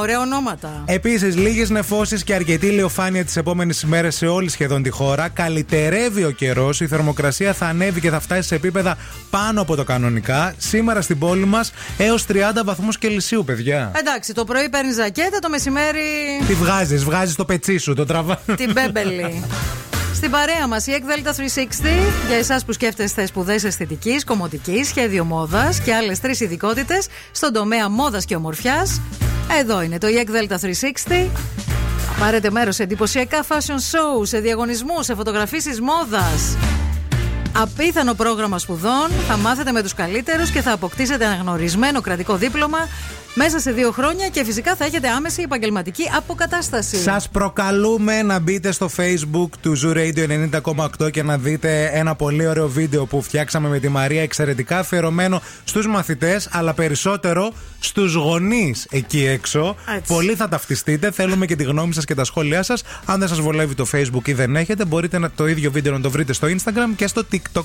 ωραία ονόματα. Επίσης, λίγες νεφώσεις και αρκετή ηλιοφάνεια τις επόμενες ημέρες σε όλη σχεδόν τη χώρα. Καλυτερεύει ο καιρός, η θερμοκρασία θα ανέβει και θα φτάσει σε επίπεδα πάνω από το κανονικά. Σήμερα στην πόλη μας έως 30 βαθμούς Κελσίου, παιδιά. Εντάξει, το πρωί παίρνεις ζακέτα, το μεσημέρι Τι βγάζεις, βγάζεις το πετσί σου, το τραβά. την μπέμπελη. Στην παρέα μας η Εκδέλτα 360 για εσάς που σκέφτεστε σπουδές αισθητικής, κομμωτικής, σχέδιο μόδας και άλλες τρεις ειδικότητες στον τομέα μόδας και ομορφιάς. Εδώ είναι το Εκδέλτα 360. Πάρετε μέρος σε εντυπωσιακά fashion show, σε διαγωνισμούς, σε φωτογραφίσεις μόδας. Απίθανο πρόγραμμα σπουδών, θα μάθετε με τους καλύτερους και θα αποκτήσετε αναγνωρισμένο κρατικό δίπλωμα μέσα σε δύο χρόνια και φυσικά θα έχετε άμεση επαγγελματική αποκατάσταση. Σας προκαλούμε να μπείτε στο facebook του Zoo Radio 90,8 και να δείτε ένα πολύ ωραίο βίντεο που φτιάξαμε με τη Μαρία εξαιρετικά αφιερωμένο στους μαθητές αλλά περισσότερο στους γονείς εκεί έξω. Έτσι. Πολύ θα ταυτιστείτε. Θέλουμε και τη γνώμη σας και τα σχόλιά σας. Αν δεν σας βολεύει το facebook ή δεν έχετε, μπορείτε να, το ίδιο βίντεο να το βρείτε στο instagram και στο tiktok.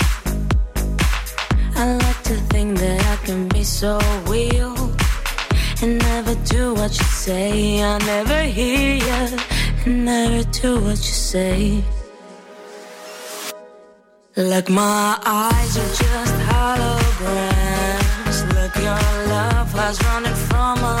I like to think that I can be so real and never do what you say. I never hear you and never do what you say. Like my eyes are just holograms. Look, your love has running from my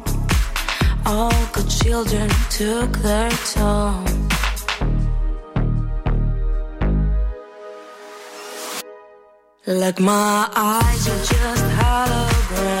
All good children took their toll. Like my eyes are just holograms.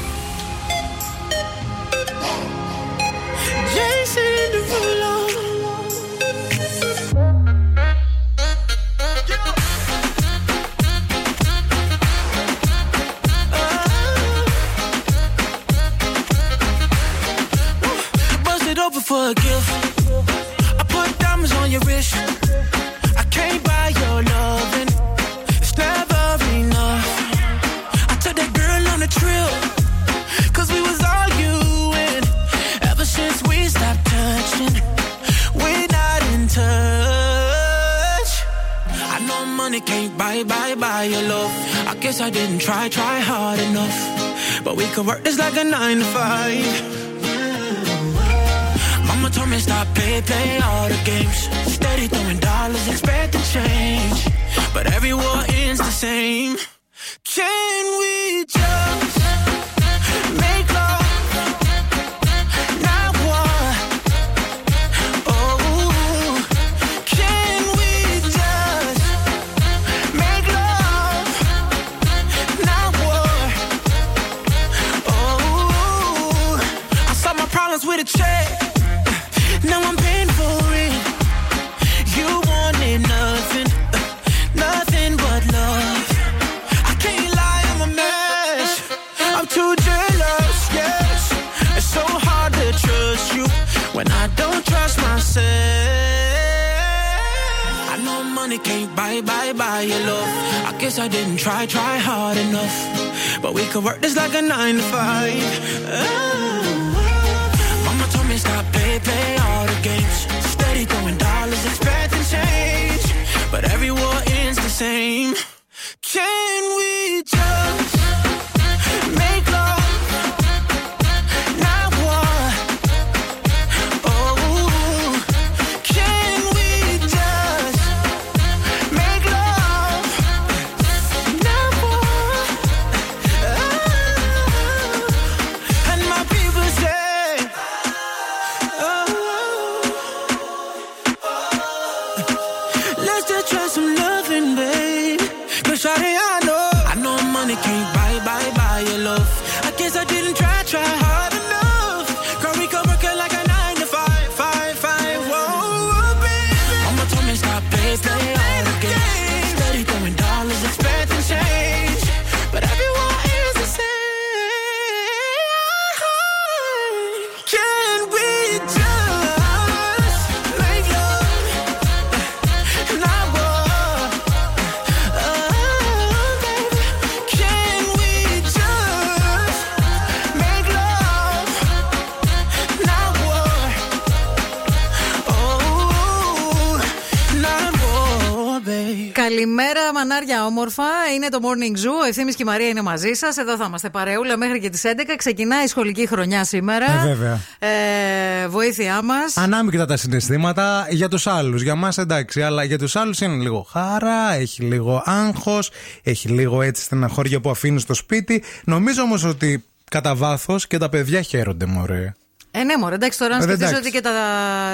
Like a nine. to Καλημέρα, μανάρια όμορφα. Είναι το Morning Zoo. Ο Ευθύνη και η Μαρία είναι μαζί σας. Εδώ θα είμαστε παρεούλα μέχρι και τις 11. Ξεκινάει η σχολική χρονιά σήμερα. Ε, βέβαια. Ε, βοήθειά μας. Ανάμεικτα τα συναισθήματα για τους άλλους. Για μας εντάξει, αλλά για τους άλλους είναι λίγο χαρά, έχει λίγο άγχος, έχει λίγο έτσι στεναχώρια που αφήνεις στο σπίτι. Νομίζω όμως ότι κατά βάθος και τα παιδιά χαίρονται, μωρέ. Ε, ναι, μωρέ, εντάξει, τώρα να Ε, σκεφτείς εντάξει. ότι και τα,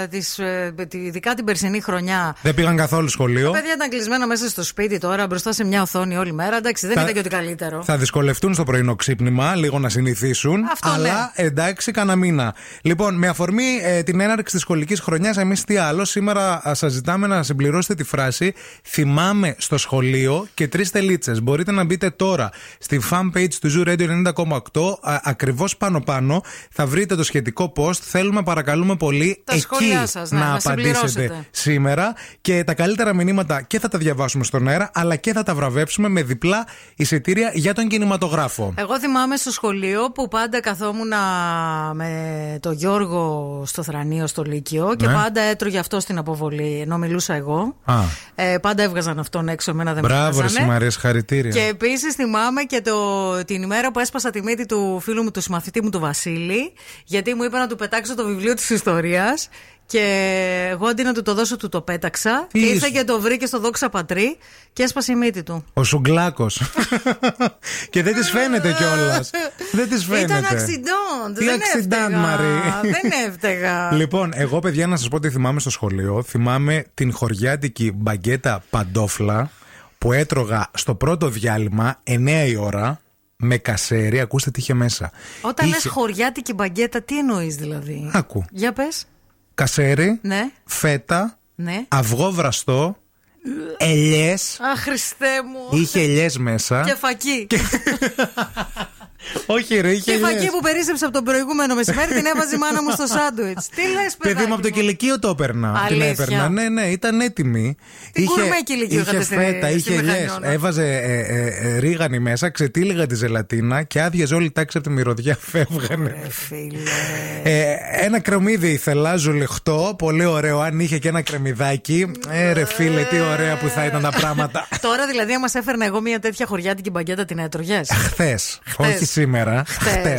τις, ε, τη- ειδικά την περσινή χρονιά. Δεν πήγαν καθόλου σχολείο. Τα παιδιά ήταν κλεισμένα μέσα στο σπίτι τώρα, μπροστά σε μια οθόνη όλη μέρα. Εντάξει, δεν Θα- ήταν και ότι καλύτερο. Θα δυσκολευτούν στο πρωινό ξύπνημα, λίγο να συνηθίσουν. Αυτό, αλλά εντάξει, κανένα μήνα. Λοιπόν, με αφορμή ε, την έναρξη της σχολικής χρονιάς, εμείς τι άλλο. Σήμερα σας ζητάμε να συμπληρώσετε τη φράση Θυμάμαι στο σχολείο και τρεις τελίτσες. Μπορείτε να μπείτε τώρα στη fanpage του Zoo Radio 90,8. Ακριβώς πάνω-πάνω θα βρείτε το σχετικό post. Θέλουμε, παρακαλούμε πολύ, Τα εκεί σχόλιά σας, ναι, να, να απαντήσετε συμπληρώσετε. σήμερα. Και τα καλύτερα μηνύματα και θα τα διαβάσουμε στον αέρα, αλλά και θα τα βραβεύσουμε με διπλά εισιτήρια για τον κινηματογράφο. Εγώ θυμάμαι στο σχολείο που πάντα καθόμουν με το Γιώργο στο θρανείο στο Λύκειο και Ναι. πάντα έτρωγε αυτό στην αποβολή ενώ μιλούσα εγώ. Α, Ε, πάντα έβγαζαν αυτόν έξω, εμένα δεν με μπράβο, ρε βγάζανε. Μαρία, συγχαρητήρια. Και επίσης θυμάμαι και το, την ημέρα που έσπασα τη μύτη του φίλου μου, του συμμαθητή μου, του Βασίλη, γιατί μου είπα να του πετάξω το βιβλίο της ιστορίας. Και εγώ αντί να του το δώσω, του το πέταξα. Τι και είσαι; ήρθε και το βρήκε στο δόξα πατρί και έσπασε η μύτη του. Ο Σουγκλάκος. και δεν της φαίνεται κιόλας. δεν της φαίνεται. Ήταν accident. Τι δεν accident, έφταιγα. Μαρή. δεν έφταιγα. Λοιπόν, εγώ παιδιά να σας πω τι θυμάμαι στο σχολείο. Θυμάμαι την χωριάτικη μπαγκέτα παντόφλα που έτρωγα στο πρώτο διάλειμμα 9 η ώρα με κασέρι. Ακούστε τι είχε μέσα. Όταν είχε... λες χωριάτικη μπαγκέτα, τι εννοείς δηλαδή; Άκου. Για πες. Κασέρι, Ναι, φέτα, ναι. αυγό βραστό, ελιές. Αχ, Χριστέ μου. Είχε ελιές μέσα. Και φακή. Όχι, ρε, είχε Και φακή ελιές. που περίσσεψε από τον προηγούμενο μεσημέρι την έβαζε η μάνα μου στο σάντουιτς. Τι λες, Παιδί μου από το κηλικείο το έπαιρνα. Την Αλήθεια. έπαιρνα. Ναι, ναι, ήταν έτοιμη. Τι κουρμέ κηλικείο είχε είχατε στη- φέτα, στη είχε ελιές. Μηχανιώνα. Έβαζε ε, ε, ε, ρίγανη μέσα, ξετύλιγα τη ζελατίνα και άδειαζε όλη η τάξη από τη μυρωδιά. Φεύγανε. Ε, ένα κρεμμύδι ήθελα, ζουλιχτό, πολύ ωραίο. Αν είχε και ένα κρεμμυδάκι. Ε, ρε φίλε, τι ωραία που θα ήταν τα πράγματα. Τώρα δηλαδή, αν μα έφερνα εγώ μια τέτοια χωριάτικη μπαγκέτα, την έτρωγες; Χθες. Όχι σήμερα. Χθε.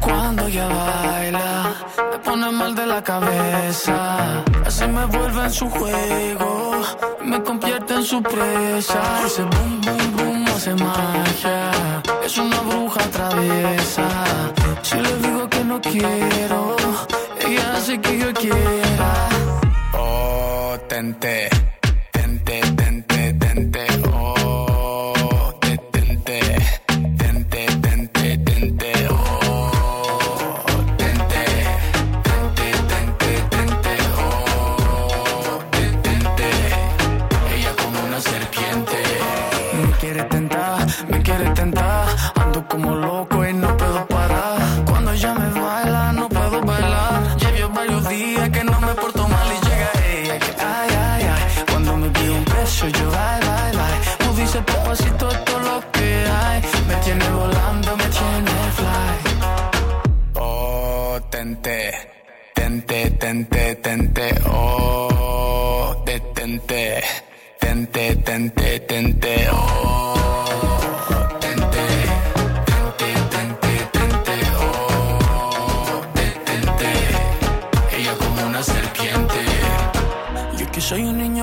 Cuando ella baila, me pone mal de la cabeza. Así me vuelve en su juego, me convierte en su presa. Ese boom, boom, boom hace magia. Es una bruja traviesa. no quiero, ella hace que yo quiera. Oh, Papá si todo lo que me tiene volando, me tiene fly. Oh, tente, tente, tente, tente. Oh, tente, tente, tente, tente. Oh, tente, tente, tente, tente. Oh, tente. Ella como una serpiente, yo que soy un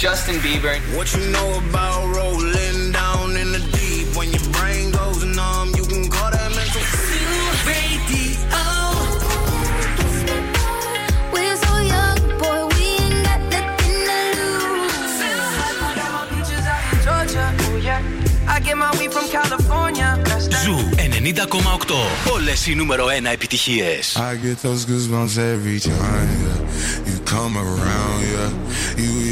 Justin Bieber. What you know about rolling down in the deep? When your brain goes numb, you can call that mental We're so young, boy, we ain't got nothing to Georgia, oh yeah. I get my weed from California. That's that. Ζου 90,8. Όλες οι νούμερο 1 επιτυχίες. I get those goosebumps every time yeah. you come around. Yeah, you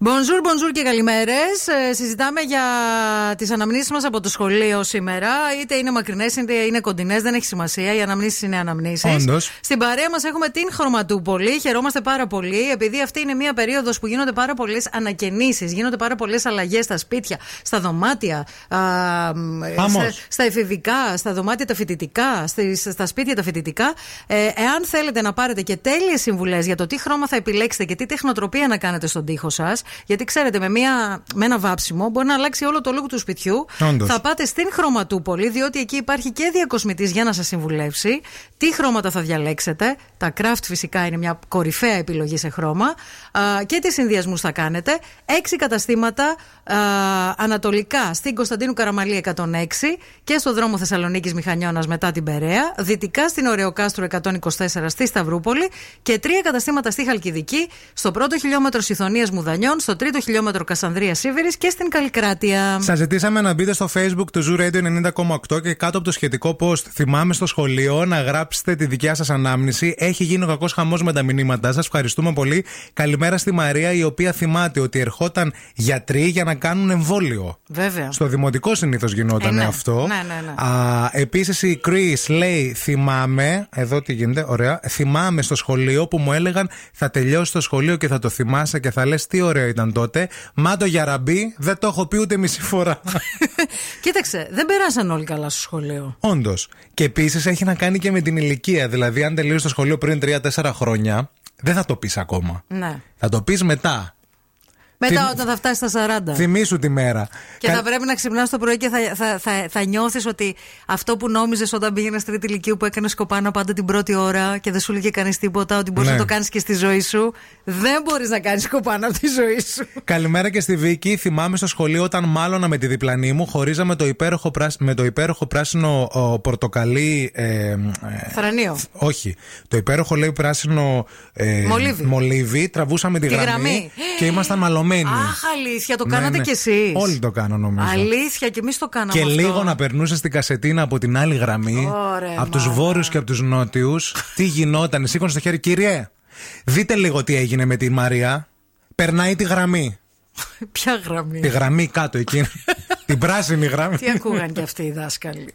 Bonjour, bonjour και καλημέρες. συζητάμε για τις αναμνήσεις μας από το σχολείο σήμερα. Είτε είναι μακρινές είτε είναι κοντινές, δεν έχει σημασία. Οι αναμνήσεις είναι αναμνήσεις. Όντως. Στην παρέα μας έχουμε την Χρωματούπολη. Χαιρόμαστε πάρα πολύ, επειδή αυτή είναι μια περίοδος που γίνονται πάρα πολλές ανακαινήσεις, γίνονται πάρα πολλές αλλαγές στα σπίτια, στα δωμάτια, α, Βάμος. στα, στα εφηβικά, στα δωμάτια τα φοιτητικά, στις- στα σπίτια τα φοιτητικά. Ε, εάν θέλετε να πάρετε και τέλειες συμβουλές για το τι χρώμα θα επιλέξετε και τι τεχνοτροπία να κάνετε στον τοίχο σας, γιατί ξέρετε, με, μια, με ένα βάψιμο μπορεί να αλλάξει όλο το look του σπιτιού. Όντως. Θα πάτε στην Χρωματούπολη, διότι εκεί υπάρχει και διακοσμητής για να σας συμβουλεύσει τι χρώματα θα διαλέξετε. Τα craft φυσικά είναι μια κορυφαία επιλογή σε χρώμα. Α, και τι συνδυασμούς θα κάνετε. Έξι καταστήματα α, ανατολικά στην Κωνσταντίνου Καραμαλή 106 και στο δρόμο Θεσσαλονίκης Μηχανιώνας μετά την Περαία. Δυτικά στην Ωρεοκάστρου 124 στη Σταυρούπολη και τρία καταστήματα στη Χαλκιδική, στο πρώτο χιλιόμετρο Συθωνία Μουδανιών, στο τρίτο χιλιόμετρο Κασανδρίας Σίβηρη και στην Καλικράτεια. Σας ζητήσαμε να μπείτε στο facebook του Zoo Radio 90,8 και κάτω από το σχετικό post θυμάμαι στο σχολείο να γράψετε τη δικιά σας ανάμνηση. Έχει γίνει ο κακός χαμός με τα μηνύματά σας. Ευχαριστούμε πολύ. Καλημέρα στη Μαρία, η οποία θυμάται ότι ερχόταν γιατροί για να κάνουν εμβόλιο. Βέβαια. Στο δημοτικό συνήθως γινόταν Ε, ναι. αυτό. Ναι, ναι, ναι. Α, Επίσης η Chris λέει: Θυμάμαι, εδώ τι γίνεται, ωραία. Θυμάμαι στο σχολείο που μου έλεγαν θα τελειώσει το σχολείο και θα το θυμάσαι και θα λες τι ωραίο ήταν τότε. Μα το γιαραμπί δεν το έχω πει ούτε μισή φορά. Κοίταξε, δεν περάσαν όλοι καλά στο σχολείο. Όντως. Και επίσης έχει να κάνει και με την ηλικία. Δηλαδή, αν τελείωσε το σχολείο πριν 3-4 χρόνια, δεν θα το πεις ακόμα. Ναι. Θα το πεις μετά. Μετά Θυμ- όταν θα φτάσει στα 40. Θυμήσου τη μέρα. Και Κα- θα πρέπει να ξυπνάς το πρωί και θα, θα, θα, θα νιώθεις ότι αυτό που νόμιζες όταν πήγαινες τρίτη ηλικίου που έκανες κοπάνα πάντα την πρώτη ώρα και δεν σου έλεγε κανείς τίποτα, ότι μπορείς Ναι. να το κάνεις και στη ζωή σου. Δεν μπορείς να κάνεις κοπάνα από τη ζωή σου. Καλημέρα και στη Βίκη. Θυμάμαι στο σχολείο όταν μάλωνα με τη διπλανή μου, χωρίζαμε το υπέροχο πράσ- με το υπέροχο πράσινο ο, πορτοκαλί. Ε, ε, Θρανίο. όχι. Το υπέροχο λέει πράσινο. Ε, Μολύβι. μολύβι. Τραβούσαμε τη Τη γραμμή, γραμμή. και ήμασταν μαλωμένοι. Αχ, αλήθεια, το Ναι, κάνατε ναι. κι εσείς. Όλοι το κάνουν νομίζω. Αλήθεια, και εμείς το κάναμε. Και αυτό. λίγο να περνούσε την κασετίνα από την άλλη γραμμή. Ωραία, από τους μάνα. βόρειους και από τους νότιους. τι γινόταν. Σήκωνε στο χέρι, κύριε. Δείτε λίγο τι έγινε με τη Μαρία. Περνάει τη γραμμή. Ποια γραμμή; Τη γραμμή κάτω εκείνη. την πράσινη γραμμή. Τι ακούγαν και αυτοί οι δάσκαλοι.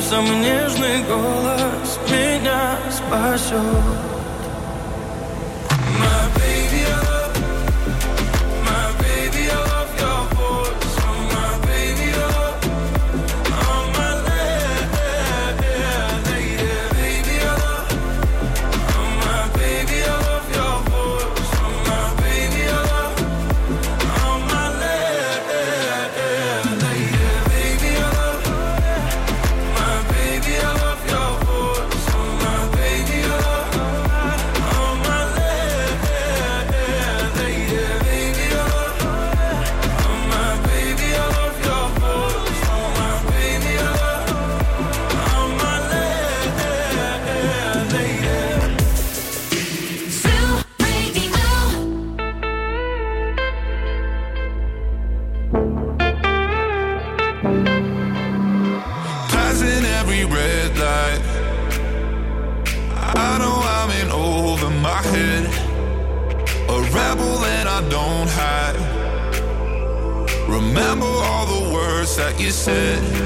самый нежный голос меня спасет. That you said.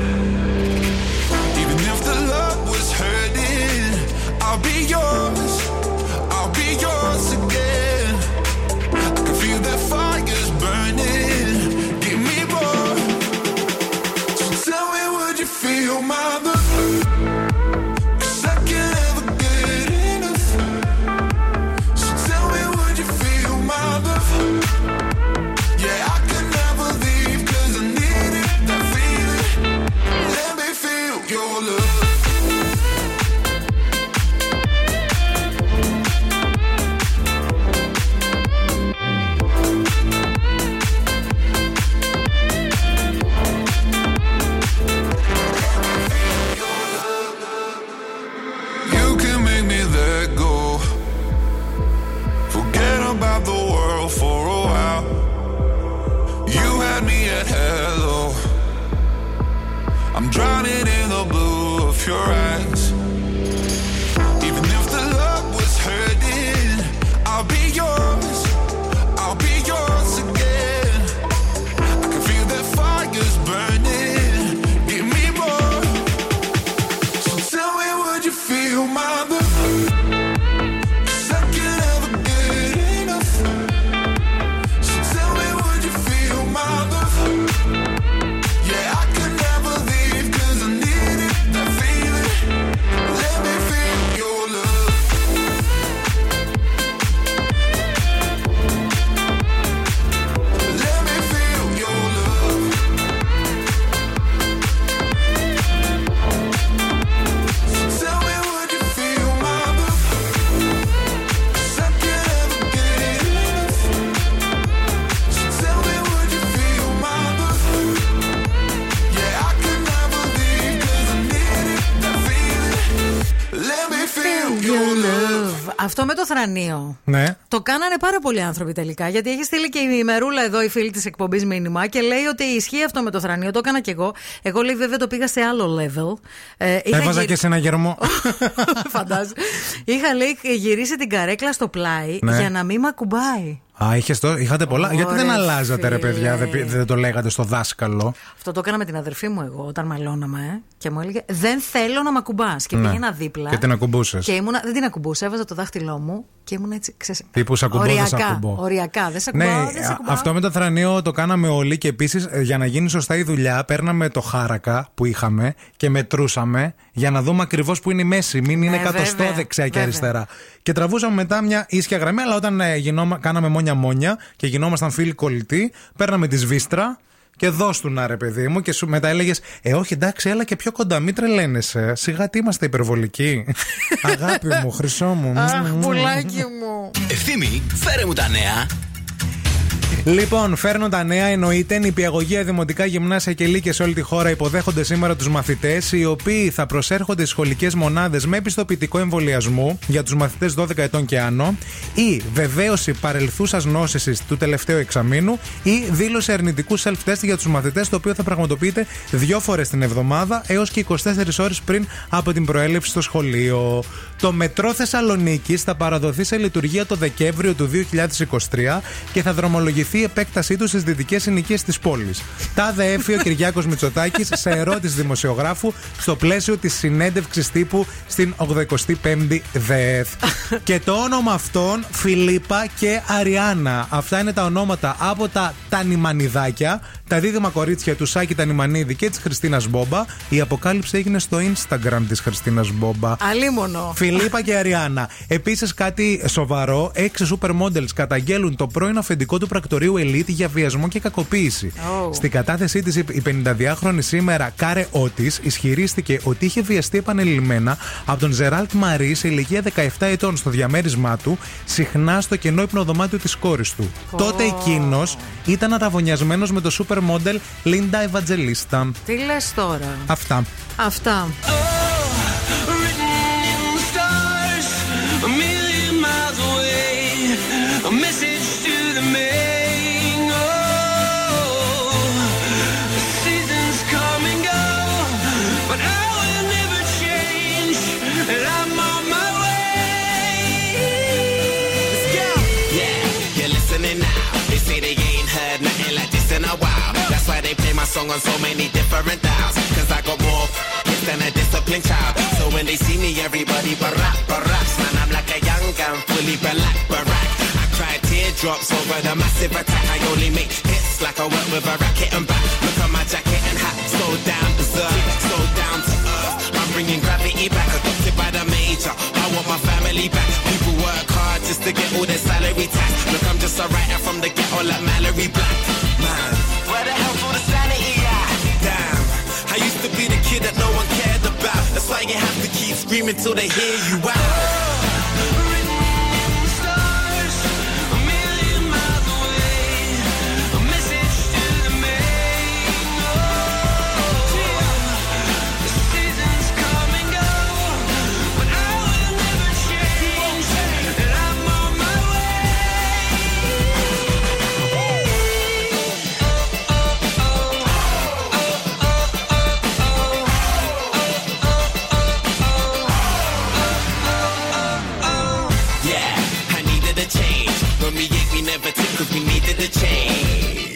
Πάρα πολλοί άνθρωποι τελικά. Γιατί έχεις στείλει και η Μερούλα εδώ, η φίλη της εκπομπής μήνυμα και λέει ότι ισχύει αυτό με το θρανίο. Το έκανα κι εγώ. Εγώ λέει βέβαια το πήγα σε άλλο level. Ε, είχα Έβαζα γυρι- και σε ένα γερμό. Φαντάζομαι. Είχα λέει γυρίσει την καρέκλα στο πλάι Ναι. για να μην μ' ακουμπάει. Α, είχες το, είχατε πολλά. Γιατί δεν Ωραία, αλλάζατε, ρε φίλε. παιδιά, δεν, πη- δεν το λέγατε στο δάσκαλο; Αυτό το έκανα με την αδερφή μου εγώ όταν μαλώναμε ε, και μου έλεγε Δεν θέλω να μ' ακουμπάς. Και Ναι. πήγαινα δίπλα. Και την ακουμπούσες. Και ήμουνα, δεν την ακουμπούσα, έβαζα το δάχτυλό μου και ήμουν έτσι. Ξέρεις, Τύπου σ' ακουμπώ, δεν σ' οριακά, ακουμπώ. οριακά. Δεν σε ακουμπάω, Ναι, δεν σε α- ακουμπάω. αυτό με το θρανίο το κάναμε όλοι και επίσης για να γίνει σωστά η δουλειά, παίρναμε το χάρακα που είχαμε και μετρούσαμε για να δούμε ακριβώς που είναι η μέση. Μην είναι Ναι, εκατοστό βέβαια, δεξιά και βέβαια. αριστερά. Και τραβούσαμε μετά μια ίσια γραμμή, αλλά όταν ε, γινόμα, κάναμε μόνια-μόνια και γινόμασταν φίλοι κολλητοί, παίρναμε τη σβίστρα και δώσ' να ρε παιδί μου και σου μετά έλεγες Ε, όχι, εντάξει, έλα και πιο κοντά, μην τρελαίνεσαι. Σιγά τι είμαστε υπερβολικοί. Αγάπη μου, χρυσό μου. Αχ, Μμμ. πουλάκι μου. Ευθύμη, φέρε μου τα νέα. Λοιπόν, φέρνω τα νέα. Εννοείται, νηπιαγωγεία, δημοτικά γυμνάσια και λύκες σε όλη τη χώρα υποδέχονται σήμερα τους μαθητές, οι οποίοι θα προσέρχονται στις σχολικές μονάδες με επιστοποιητικό εμβολιασμού για τους μαθητές 12 ετών και άνω, ή βεβαίωση παρελθούσας νόσηση του τελευταίου εξαμήνου, ή δήλωση αρνητικού self-test για τους μαθητές, το οποίο θα πραγματοποιείται δύο φορές την εβδομάδα έως και 24 ώρες πριν από την προέλευση στο σχολείο. Το μετρό Θεσσαλονίκη θα παραδοθεί σε λειτουργία το Δεκέμβριο του 2023 και θα δρομολογηθεί προηγηθεί η επέκτασή του στις δυτικές συνοικίες της πόλης. Τάδε έφη ο Κυριάκος Μητσοτάκης σε ερώτηση δημοσιογράφου στο πλαίσιο της συνέντευξης τύπου στην 85η ΔΕΘ. και το όνομα αυτών Φιλίπα και Αριάννα. Αυτά είναι τα ονόματα από τα Τανιμανιδάκια, τα δίδυμα κορίτσια του Σάκη Τανιμανίδη και της Χριστίνας Μπόμπα. Η αποκάλυψη έγινε στο Instagram της Χριστίνας Μπόμπα. Αλίμονο. Φιλίπα και Αριάννα. Επίσης, κάτι σοβαρό. Έξι supermodels καταγγέλουν το πρώην αφεντικό του πρακτορείου Elite για βιασμό και κακοποίηση. Oh. Στην κατάθεσή της, η 52χρονη σήμερα Κάρε Ότη ισχυρίστηκε ότι είχε βιαστεί επανελειμμένα από τον Ζεράλτ Μαρή σε ηλικία 17 ετών στο διαμέρισμά του, συχνά στο κενό υπνοδωμάτιο της κόρης του. Τότε εκείνος ήταν αραβωνιασμένο με το supermodel Linda Evangelista. Τι λε τώρα. Αυτά. Αυτά. Song on so many different dials. Cause I got more hits than a disciplined child. So when they see me, everybody barack, barack. Man, I'm like a young gun, fully black, barack. I cry teardrops over the massive attack. I only make hits like I work with a racket and back. Look at my jacket and hat, so down berserk, so down to earth. I'm bringing gravity back, adopted by the major. I want my family back. People work hard just to get all their salary tax. Look, I'm just a writer from the ghetto like Mallory Black. Man, where the hell's all the sanity kid that no one cared about. That's why you have to keep screaming till they hear you out. A change.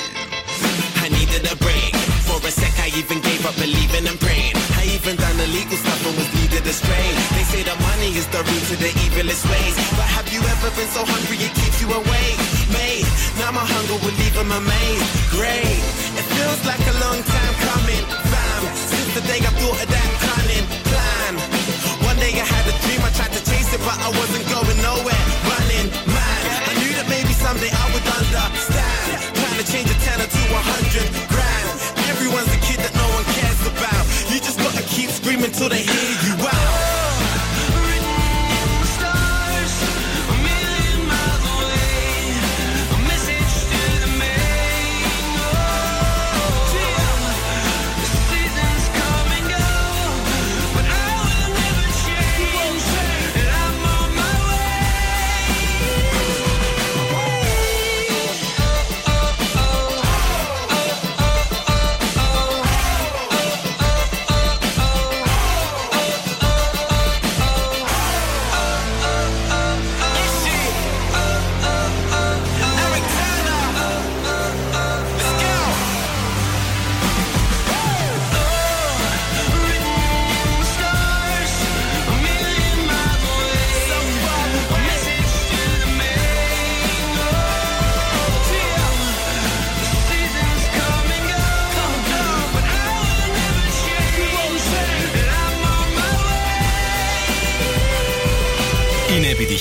I needed a break. For a sec, I even gave up believing and praying. I even done illegal stuff and was needed astray. They say the money is the root to the evilest ways. But have you ever been so hungry it keeps you awake? Mate, now my hunger will leave them amazed. Great, it feels like a long time coming. Fam, since the day I thought of that cunning plan. One day I had a dream, I tried to chase it, but I wasn't going nowhere. Someday I would understand. Trying to change a tenner to a hundred grand. Everyone's a kid that no one cares about. You just gotta keep screaming till they hear you out.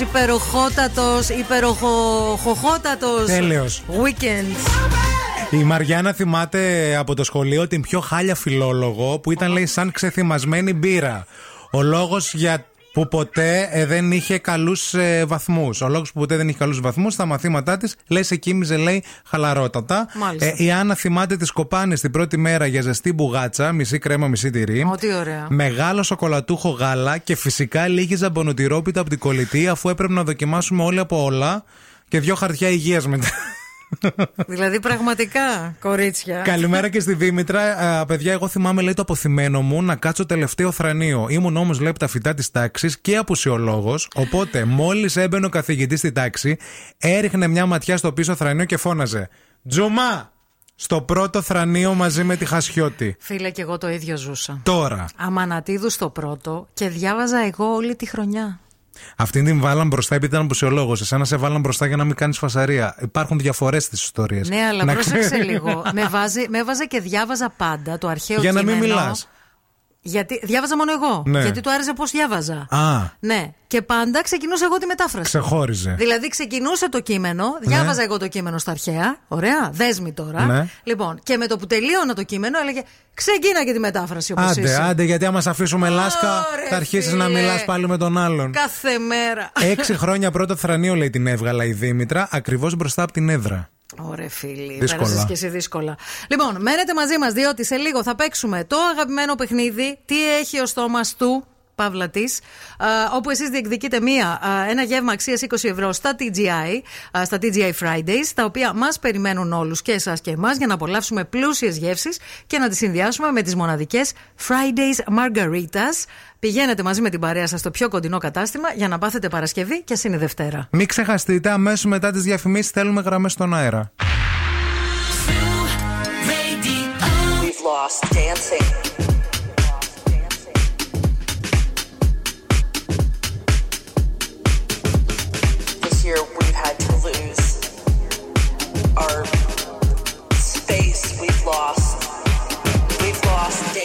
Υπεροχότατος, υπεροχοχότατο. Τέλειος. Weekend. Η Μαριάννα θυμάται από το σχολείο την πιο χάλια φιλόλογο που ήταν λέει σαν ξεθυμασμένη μπύρα. Ο λόγος για που ποτέ ε, δεν είχε καλούς ε, βαθμούς. Ο λόγος που ποτέ δεν είχε καλούς βαθμούς στα μαθήματά της, λέει, σε κοίμιζε, λέει, χαλαρότατα. Μάλιστα. Ε, η Άννα θυμάται τις κοπάνες την πρώτη μέρα για ζεστή μπουγάτσα, μισή κρέμα, μισή τυρί. Ό,τι ωραία. Μεγάλο σοκολατούχο γάλα και φυσικά λίγη ζαμπονοτυρόπιτα από την κολλητή, αφού έπρεπε να δοκιμάσουμε όλοι από όλα και δύο χαρτιά υγείας μετά. Δηλαδή πραγματικά, κορίτσια. Καλημέρα και στη Δήμητρα. Α, παιδιά, εγώ θυμάμαι, λέει, το αποθυμένο μου να κάτσω τελευταίο θρανείο. Ήμουν όμως, λέει, από τα φυτά της τάξης και απουσιολόγος. Οπότε, μόλις έμπαινε ο καθηγητής στη τάξη, έριχνε μια ματιά στο πίσω θρανείο και φώναζε Τζουμά! Στο πρώτο θρανείο μαζί με τη Χασιώτη. Φίλε, και εγώ το ίδιο ζούσα. Τώρα. Αμανατίδου στο πρώτο και διάβαζα εγώ όλη τη χρονιά. Αυτήν την βάλαν μπροστά επειδή ήταν απουσιολόγος. Εσένα σε βάλαν μπροστά για να μην κάνεις φασαρία. Υπάρχουν διαφορές στις ιστορίες. Ναι, αλλά πρόσεξε λίγο. με, βάζει, με έβαζε και διάβαζα πάντα το αρχαίο Για να μην κείμενο. Μιλάς. Γιατί διάβαζα μόνο εγώ. Ναι. Γιατί του άρεσε πώς διάβαζα. Α, Ναι. Και πάντα ξεκινούσα εγώ τη μετάφραση. ξεχώριζε. Δηλαδή ξεκινούσε το κείμενο, διάβαζα εγώ το κείμενο στα αρχαία. Ωραία, δέσμη τώρα. Ναι. Λοιπόν, και με το που τελείωνα το κείμενο έλεγε Ξεκίνα και τη μετάφραση όπως Άντε, είσαι. άντε, γιατί άμα σε αφήσουμε λάσκα, Ωρε, θα αρχίσεις φίλε. να μιλάς πάλι με τον άλλον. Κάθε μέρα. Έξι χρόνια πρώτο θρανείο, λέει την έβγαλα η Δήμητρα, ακριβώς μπροστά από την έδρα. Ωραία, φίλοι. Δύσκολα. Πέρασες και εσύ δύσκολα. Λοιπόν, μένετε μαζί μας, διότι σε λίγο θα παίξουμε το αγαπημένο παιχνίδι. Τι έχει ο στόμας του; Παύλα της, όπου εσείς διεκδικείτε μία, α, ένα γεύμα αξίας 20 ευρώ στα TGI, α, στα TGI Fridays, τα οποία μας περιμένουν όλους και εσάς και εμάς για να απολαύσουμε πλούσιες γεύσεις και να τις συνδυάσουμε με τις μοναδικές Fridays Margaritas. Πηγαίνετε μαζί με την παρέα σας στο πιο κοντινό κατάστημα για να πάθετε Παρασκευή και είναι Δευτέρα. Μην ξεχαστείτε, αμέσως μετά τις διαφημίσεις θέλουμε γραμμές στον αέρα. We've lost dancing.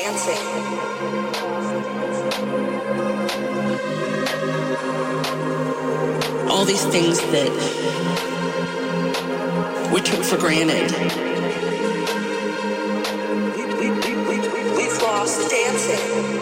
Dancing. All these things that we took for granted. We've lost dancing.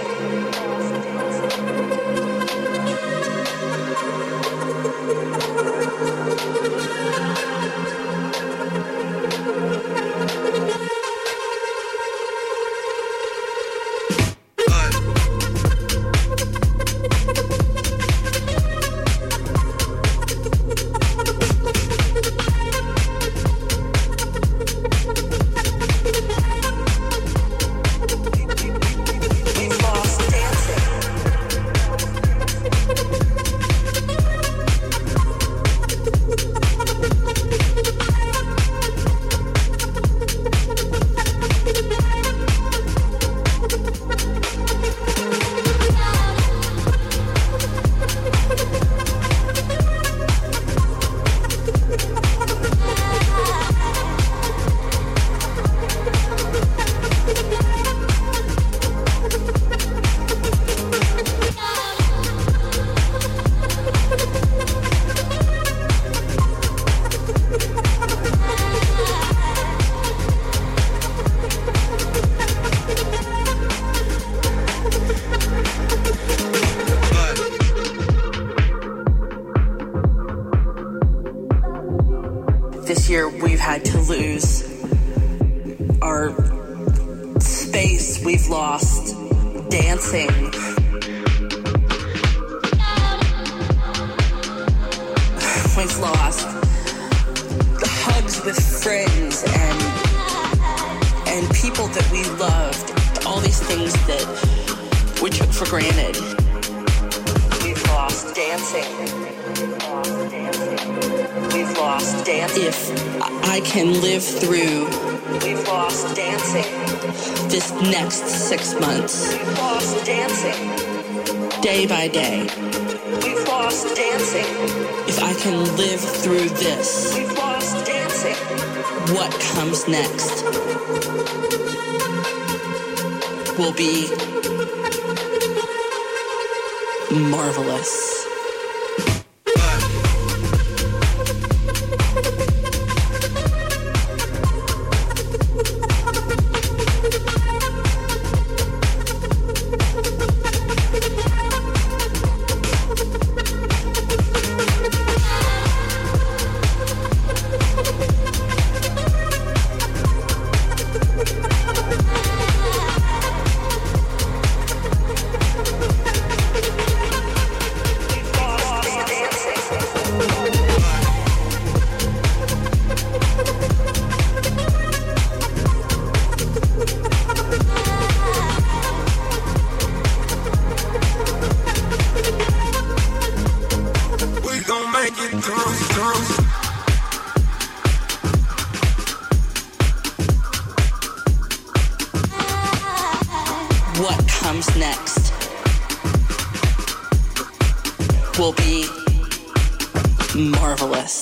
Lose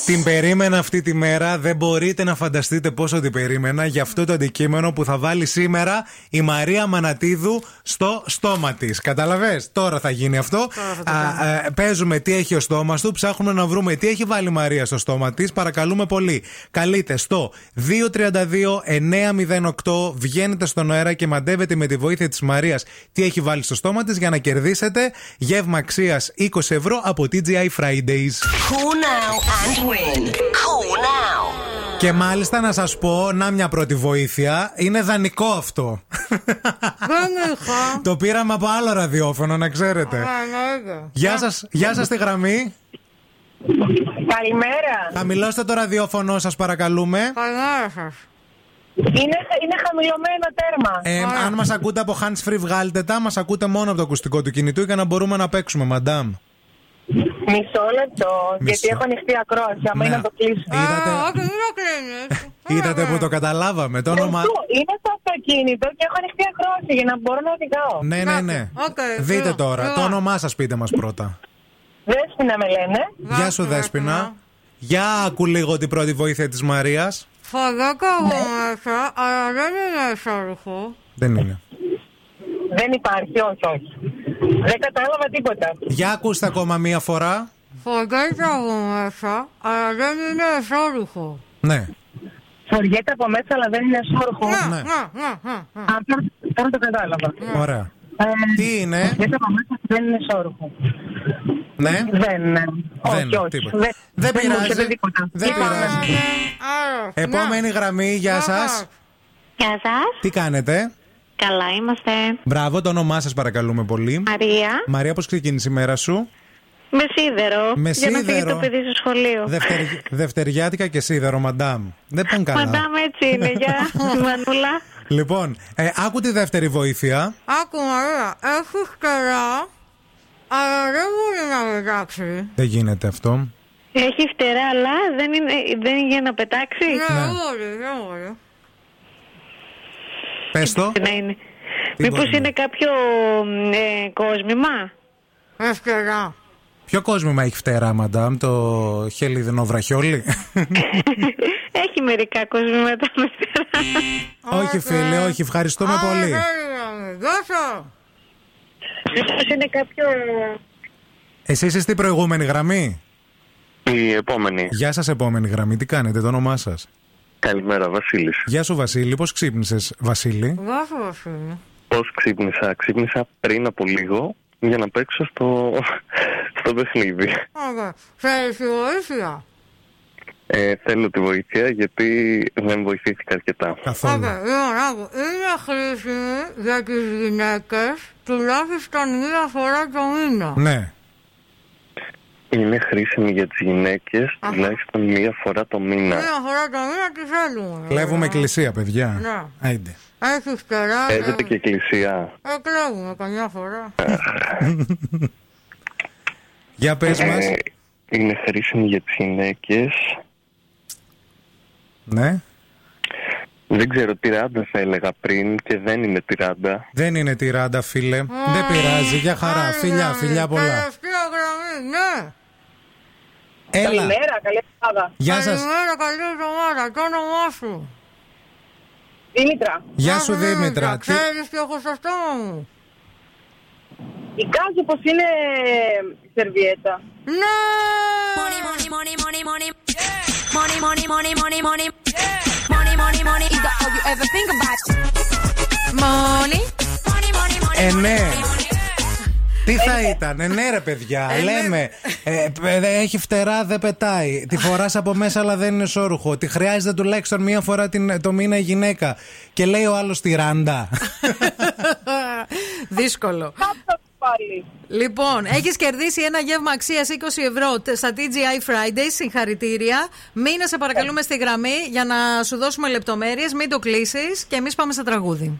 Την περίμενα αυτή τη μέρα. Δεν μπορείτε να φανταστείτε πόσο την περίμενα για αυτό το αντικείμενο που θα βάλει σήμερα η Μαρία Μανατίδου στο στόμα της. Καταλαβέ. Τώρα θα γίνει αυτό. Α, ε, παίζουμε τι έχει ο στόμας του. Ψάχνουμε να βρούμε τι έχει βάλει η Μαρία στο στόμα της. Παρακαλούμε πολύ. Καλείτε στο 232-908. Βγαίνετε στον αέρα και μαντεύετε με τη βοήθεια της Μαρίας τι έχει βάλει στο στόμα της για να κερδίσετε γεύμα αξίας 20 ευρώ από TGI Fridays. Call now and win. Call now. Και μάλιστα να σας πω, να μια πρώτη βοήθεια, είναι δανεικό αυτό. Το πήραμε από άλλο ραδιόφωνο, να ξέρετε. Γεια σας, γεια σας τη γραμμή. Καλημέρα. Χαμηλώστε το ραδιόφωνο σας παρακαλούμε. Καλημέρα σας. Είναι, είναι χαμηλωμένο τέρμα. Ε, αν μας ακούτε από hands free βγάλτε τα, μας ακούτε μόνο από το ακουστικό του κινητού για να μπορούμε να παίξουμε, μαντάμ. Μισό λεπτό, γιατί έχω ανοιχτή ακρόαση. Άμα Ναι. είναι να το κλείσω. Είδατε, Όχι, δεν το κλείνεις. είδατε που το καταλάβαμε. Το όνομα... Αυτό, Είναι στο αυτοκίνητο και έχω ανοιχτή ακρόαση για να μπορώ να οδηγάω. Ναι, ναι, ναι. Δείτε τώρα, το όνομά σας πείτε μας πρώτα. Δέσποινα με λένε. Γεια σου Δέσποινα. Για άκου λίγο την πρώτη βοήθεια της Μαρίας. Φαγάκα εγώ μέσα, αλλά δεν είναι εσώρουχο. Δεν είναι. Δεν υπάρχει, όχι, όχι. Δεν κατάλαβα τίποτα. Για ακούστε ακόμα μία φορά. Φοριέται από μέσα, αλλά δεν είναι εσώρουχο. Ναι. Φοριέται από μέσα, αλλά δεν είναι εσώρουχο. Ναι, Α, τώρα- Τώρα το κατάλαβα. Ωραία. Ε, Τι είναι; Φοριέται από μέσα, δεν είναι εσώρουχο. Ναι. Δεν, ναι. όχι, Δεν, όχι. τίποτα. Δεν, Δεν μου πειράζει. έρχεται τίποτα. Δεν Είπαμε. πειράζει. Επόμενη γραμμή, γεια σας. Γεια σας. Τι κάνετε; Καλά είμαστε. Μπράβο, το όνομά σας παρακαλούμε πολύ. Μαρία. Μαρία, πώς ξεκίνησε η μέρα σου; Με σίδερο. Με Για να φύγει σίδερο. το παιδί στο σχολείο. Δευτερι... Δευτεριάτικα και σίδερο, μαντάμ. Δεν πάνε καλά. Μαντάμ έτσι είναι. Γεια. Μανούλα. Λοιπόν, ε, άκου τη δεύτερη βοήθεια. Άκου Μαρία, έχεις φτερά, αλλά δεν μπορεί να πετάξει. Δεν γίνεται αυτό. Έχει φτερά, αλλά δεν είναι, δεν είναι για να πετάξει. Ναι, δεν μπορεί, δεν μπορεί. Πες το. Να είναι. Τι Μήπως μπορεί να είναι κάποιο ε, κόσμημα; Ευκαιρά. Ποιο κόσμημα έχει φτερά, μαντάμ, το χελιδινό βραχιόλι; Έχει μερικά κόσμηματα με φτερά. όχι, φίλε, όχι, ευχαριστούμε πολύ. Δώσα. Μήπως είναι κάποιο... Εσείς είστε στην προηγούμενη γραμμή; Η επόμενη. Γεια σας, επόμενη γραμμή. Τι κάνετε, το όνομά σας; Καλημέρα, Βασίλης. Γεια σου, Βασίλη. Πώς ξύπνησες, Βασίλη; Δώσα, Βασίλη. Πώς ξύπνησα, ξύπνησα πριν από λίγο για να παίξω στο, στο παιχνίδι. Ωραία. Θέλεις τη βοήθεια; Ε, θέλω τη βοήθεια γιατί δεν βοηθήθηκα αρκετά. Καθόλου. Άκου, λοιπόν, άκου. Είναι χρήσιμη για τις γυναίκες τουλάχιστον μία φορά το μήνα. Ναι. Είναι χρήσιμη για τις γυναίκες Αχα. τουλάχιστον μία φορά το μήνα. Μία φορά το μήνα τις θέλουμε. Κλέβουμε εκκλησία, παιδιά. Ναι. Άιντε. Έχεις φτερά. Παίζεται και εκκλησία. Ε, κλέβουμε καμιά φορά. Για πες μας. Ε, είναι χρήσιμη για τις γυναίκες. Ναι. Δεν ξέρω, τυράντα θα έλεγα πριν και δεν είναι τυράντα. Δεν είναι τυράντα, φίλε. Δεν πειράζει. Για χαρά. Φιλιά, φιλιά πολλά. Τελευταία γραμμή, ναι. Έλα. Καλημέρα, καλή εβδομάδα. Γεια σας. Καλημέρα, καλή εβδομάδα. Το όνομά σου. Δήμητρα. Γεια σου, Δήμητρα. Τι- Ξέρεις ποιο έχω στο στόμα μου. Εικάζω πως είναι σερβιέτα. Ναι! Money, money, money, money, money. Money, money, money, money, money. Money, money, money is all you ever think about. Money. Money, money, money. Ε, ναι. Τι θα ήταν, ε, ναι ρε παιδιά, λέμε. ε, ε, έχει φτερά, δεν πετάει. Τη φοράς από μέσα, αλλά δεν είναι σόρουχο. Τη χρειάζεται τουλάχιστον μία φορά την, το μήνα η γυναίκα. Και λέει ο άλλος τη ράντα. Δύσκολο. Πάλι. Λοιπόν, έχεις κερδίσει ένα γεύμα αξίας 20 ευρώ τε- στα TGI Fridays. Συγχαρητήρια. Μείνε, σε παρακαλούμε, στη γραμμή για να σου δώσουμε λεπτομέρειες. Μην το κλείσεις και εμείς πάμε σε τραγούδι.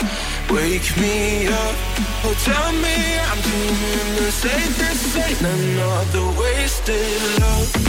wake me up. Oh, tell me I'm doing the same. This ain't another wasted love.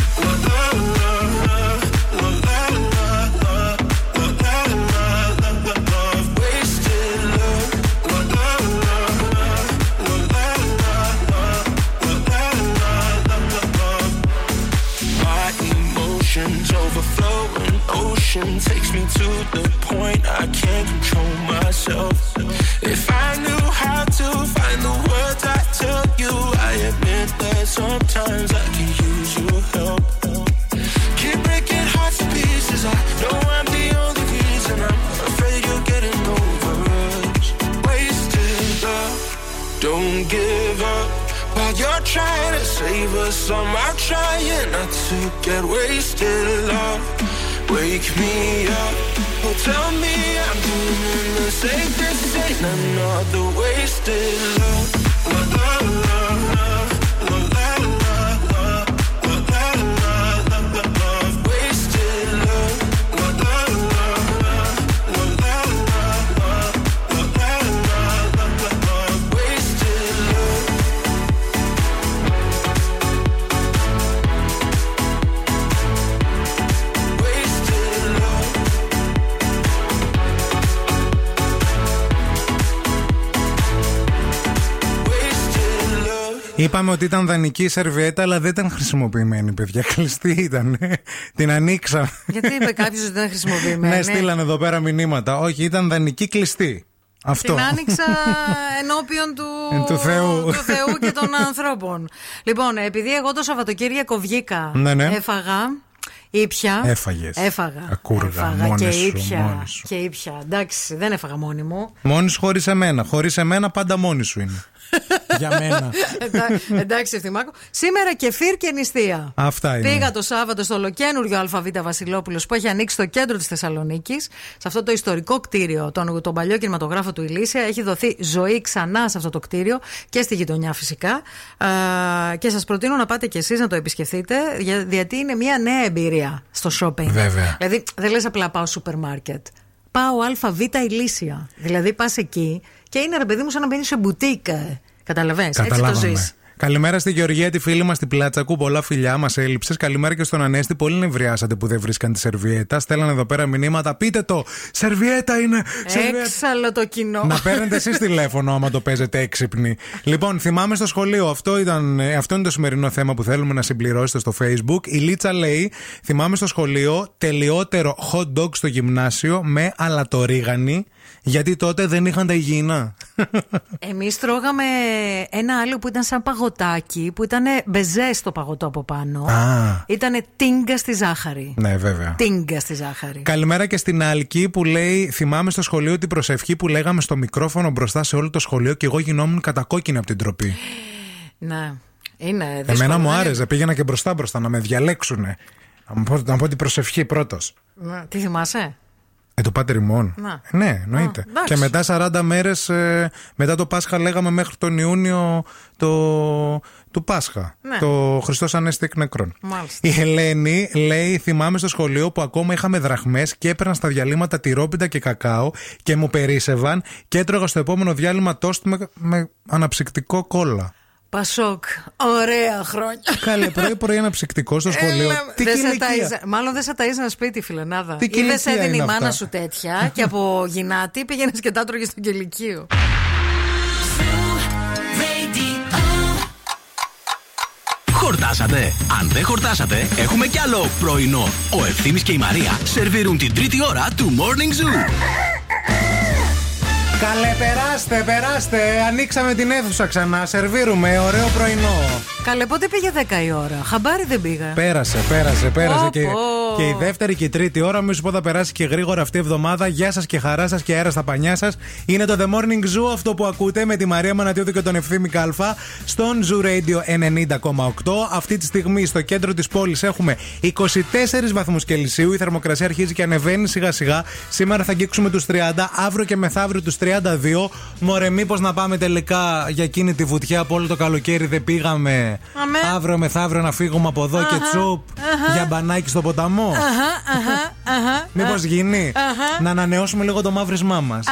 Είπαμε ότι ήταν δανεική η σερβιέτα, αλλά δεν ήταν χρησιμοποιημένη, παιδιά. Κλειστή ήταν. Την ανοίξαμε. Γιατί είπε κάποιος ότι δεν χρησιμοποιημένη; Ναι, στείλανε εδώ πέρα μηνύματα. Όχι, ήταν δανεική κλειστή. Αυτό. Την άνοιξα ενώπιον του, Εν του Θεού. του Θεού και των ανθρώπων. Λοιπόν, επειδή εγώ το Σαββατοκύριακο βγήκα, Ναι, ναι. έφαγα, ήπια. Έφαγες. Έφαγα. Ακούργα, έφαγα μόνη και σου, ήπια. μόνη σου. Και ήπια. Εντάξει, δεν έφαγα μόνη μου. Μόνη σου χωρίς εμένα. Χωρίς εμένα πάντα μόνη σου είναι. Για μένα. Εντά- Εντάξει, Ευθυμάκο. Σήμερα κεφίρ και νηστεία. Αυτά είναι. Πήγα το Σάββατο στο ολοκένουργιο ΑΒ Βασιλόπουλος που έχει ανοίξει στο κέντρο της Θεσσαλονίκης, σε αυτό το ιστορικό κτίριο, τον, τον παλιό κινηματογράφο του Ηλίσια. Έχει δοθεί ζωή ξανά σε αυτό το κτίριο και στη γειτονιά φυσικά. Α, και σας προτείνω να πάτε κι εσείς να το επισκεφτείτε, για- γιατί είναι μια νέα εμπειρία στο shopping. Βέβαια. Δηλαδή, δεν λες απλά πάω σούπερ μάρκετ. Πάω ΑΒ Ηλίσια. Δηλαδή, πας εκεί και είναι ρε παιδί μου σαν να μπαίνει σε μπουτίκ. Καταλαβαίνεις, έτσι το Καταλάβαμε. ζεις. Καλημέρα στη Γεωργία, τη φίλη μας στην Πλάτσακου. Πολλά φιλιά, μας έλειψες. Καλημέρα και στον Ανέστη. Πολύ νευριάσατε που δεν βρίσκαν τη σερβιέτα. Στέλνανε εδώ πέρα μηνύματα. Πείτε το! Σερβιέτα είναι! Σερβιέτα. Έξαλλο το κοινό. Να παίρνετε εσείς τηλέφωνο άμα το παίζετε έξυπνοι. Λοιπόν, θυμάμαι στο σχολείο. Αυτό, ήταν, ε, αυτό είναι το σημερινό θέμα που θέλουμε να συμπληρώσετε στο Facebook. Η Λίτσα λέει: Θυμάμαι στο σχολείο τελειότερο hot dog στο γυμνάσιο με αλατορίγανη. Γιατί τότε δεν είχαν τα υγιεινά. Εμείς τρώγαμε ένα άλλο που ήταν σαν παγωτάκι, που ήταν μπεζέ στο παγωτό από πάνω. Α. Ήταν τίγκα στη ζάχαρη. ναι, βέβαια. Τίγκα στη ζάχαρη. Καλημέρα και στην Άλκη που λέει: Θυμάμαι στο σχολείο την προσευχή που λέγαμε στο μικρόφωνο μπροστά σε όλο το σχολείο και εγώ γινόμουν κατακόκκινη από την τροπή. Ναι. Είναι δύσκολο. Εμένα μου δεν είναι; άρεσε, πήγαινα και μπροστά μπροστά να με διαλέξουνε. Να μου πω, να πω την προσευχή πρώτος. Ναι. Τι θυμάσαι; Ε, το Πάτερ ημών. Να. Ε, Ναι, εννοείται. Α, εντάξει. και μετά 40 μέρες μετά το Πάσχα λέγαμε μέχρι τον Ιούνιο το, του Πάσχα. Ναι. Το Χριστός Ανέστη εκ νεκρών. Μάλιστα. Η Ελένη λέει: Θυμάμαι στο σχολείο που ακόμα είχαμε δραχμές και έπαιρνα στα διαλύματα τυρόπιτα και κακάο και μου περίσευαν και έτρωγα στο επόμενο διάλειμμα τόστ με, με αναψυκτικό κόλλα. Πασόκ. Ωραία χρόνια. Καλέ, πρωί-πρωί αναψυκτικό στο σχολείο. Έλα, Τι δεν σε ηλικία. ταΐζα- Μάλλον δεν σε ταΐζε ένα σπίτι, φιλενάδα. Τι Ή δεν ηλικία σε έδινε η είναι μάνα αυτά; σου τέτοια και από γυνάτη πήγαινες και τα τρώγε στο κελικείο. Χορτάσατε. Αν δεν χορτάσατε, έχουμε κι άλλο πρωινό. Ο Ευθύμης και η Μαρία σερβίρουν την τρίτη ώρα του Morning Zoo. Καλέ, περάστε, περάστε. Ανοίξαμε την αίθουσα ξανά. Σερβίρουμε. Ωραίο πρωινό. Καλέ, πότε πήγε 10 η ώρα; Χαμπάρι δεν πήγα. Πέρασε, πέρασε, πέρασε. Πω, Και, πω. και η δεύτερη και η τρίτη ώρα, μη σου πω θα περάσει και γρήγορα αυτή η εβδομάδα. Γεια σας και χαρά σας και αέρα στα πανιά σας. Είναι το The Morning Zoo αυτό που ακούτε με τη Μαρία Μανατιούδη και τον Ευθύμη Κάλφα στον Zoo Radio 90,8. Αυτή τη στιγμή στο κέντρο της πόλης έχουμε 24 βαθμούς Κελσίου. Η θερμοκρασία αρχίζει και ανεβαίνει σιγά σιγά. Σήμερα θα αγγίξουμε τους 30, αύριο και μεθαύριο τους 32. Μωρέ, μήπως να πάμε τελικά για εκείνη τη βουτιά που όλο το καλοκαίρι δεν πήγαμε. Αμέ. Αύριο μεθαύριο να φύγουμε από εδώ και Αχα, τσουπ αχα. για μπανάκι στο ποταμό; Αχα, αχα, αχα. Μήπως γίνει Αχα. να ανανεώσουμε λίγο το μαύρισμά μας;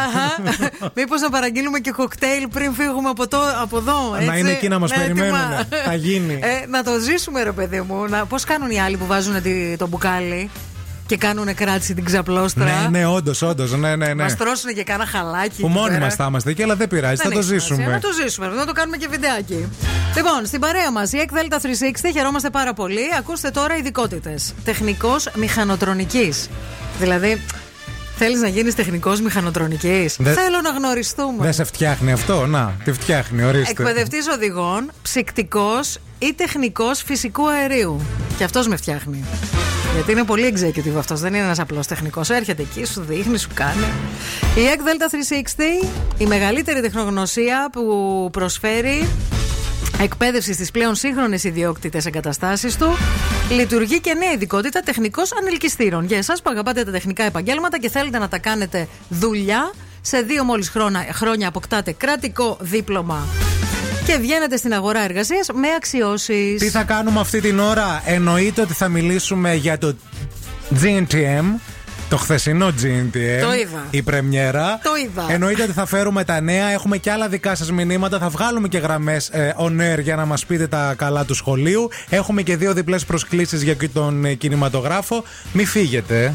Μήπως να παραγγείλουμε και κοκτέιλ πριν φύγουμε από, το, από εδώ. Να έτσι; είναι εκεί να μας Ναι, έτοιμα. περιμένουνε. Θα γίνει. Ε, να το ζήσουμε, ρε παιδί μου. Να, Πώς κάνουν οι άλλοι που βάζουν τη- το μπουκάλι; Και κάνουν κράτηση την ξαπλώστρα. Ναι, ναι, όντως, όντως. Ναι, ναι, ναι. Μας τρώσουν και κάνα χαλάκι. Που εκεί μόνοι πέρα. μας θα είμαστε εκεί, αλλά δεν πειράζει, Δεν θα το έχει σημασία, ζήσουμε. Να το ζήσουμε, να το κάνουμε και βιντεάκι. Λοιπόν, στην παρέα μας, η ΕΚ Δέλτα 360, χαιρόμαστε πάρα πολύ. Ακούστε τώρα ειδικότητες. Τεχνικός μηχανοτρονικής. Δηλαδή, θέλεις να γίνεις τεχνικός μηχανοτρονικής; Δεν- Θέλω να γνωριστούμε. Δεν σε φτιάχνει αυτό, να, τη φτιάχνει, ορίστε. Εκπαιδευτής οδηγών, ψυκτικός ή τεχνικός φυσικού αερίου. Και αυτός με φτιάχνει. Γιατί είναι πολύ executive αυτός, δεν είναι ένας απλός τεχνικός. Έρχεται εκεί, σου δείχνει, σου κάνει. Η EC Delta 360, η μεγαλύτερη τεχνογνωσία που προσφέρει εκπαίδευση στις πλέον σύγχρονες ιδιόκτητε εγκαταστάσεις του, λειτουργεί και νέα ειδικότητα τεχνικός ανελκυστήρων. Για εσάς που αγαπάτε τα τεχνικά επαγγέλματα και θέλετε να τα κάνετε δουλειά, σε δύο μόλις χρόνια αποκτάτε κρατικό δίπλωμα και βγαίνετε στην αγορά εργασίας με αξιώσεις. Τι θα κάνουμε αυτή την ώρα, εννοείται ότι θα μιλήσουμε για το GNTM. Το χθεσινό GNTM. Το είδα. Η πρεμιέρα. Το είδα. Εννοείται ότι θα φέρουμε τα νέα. Έχουμε και άλλα δικά σας μηνύματα. Θα βγάλουμε και γραμμές ε, on air για να μας πείτε τα καλά του σχολείου. Έχουμε και δύο διπλές προσκλήσεις για και τον ε, κινηματογράφο. Μη φύγετε.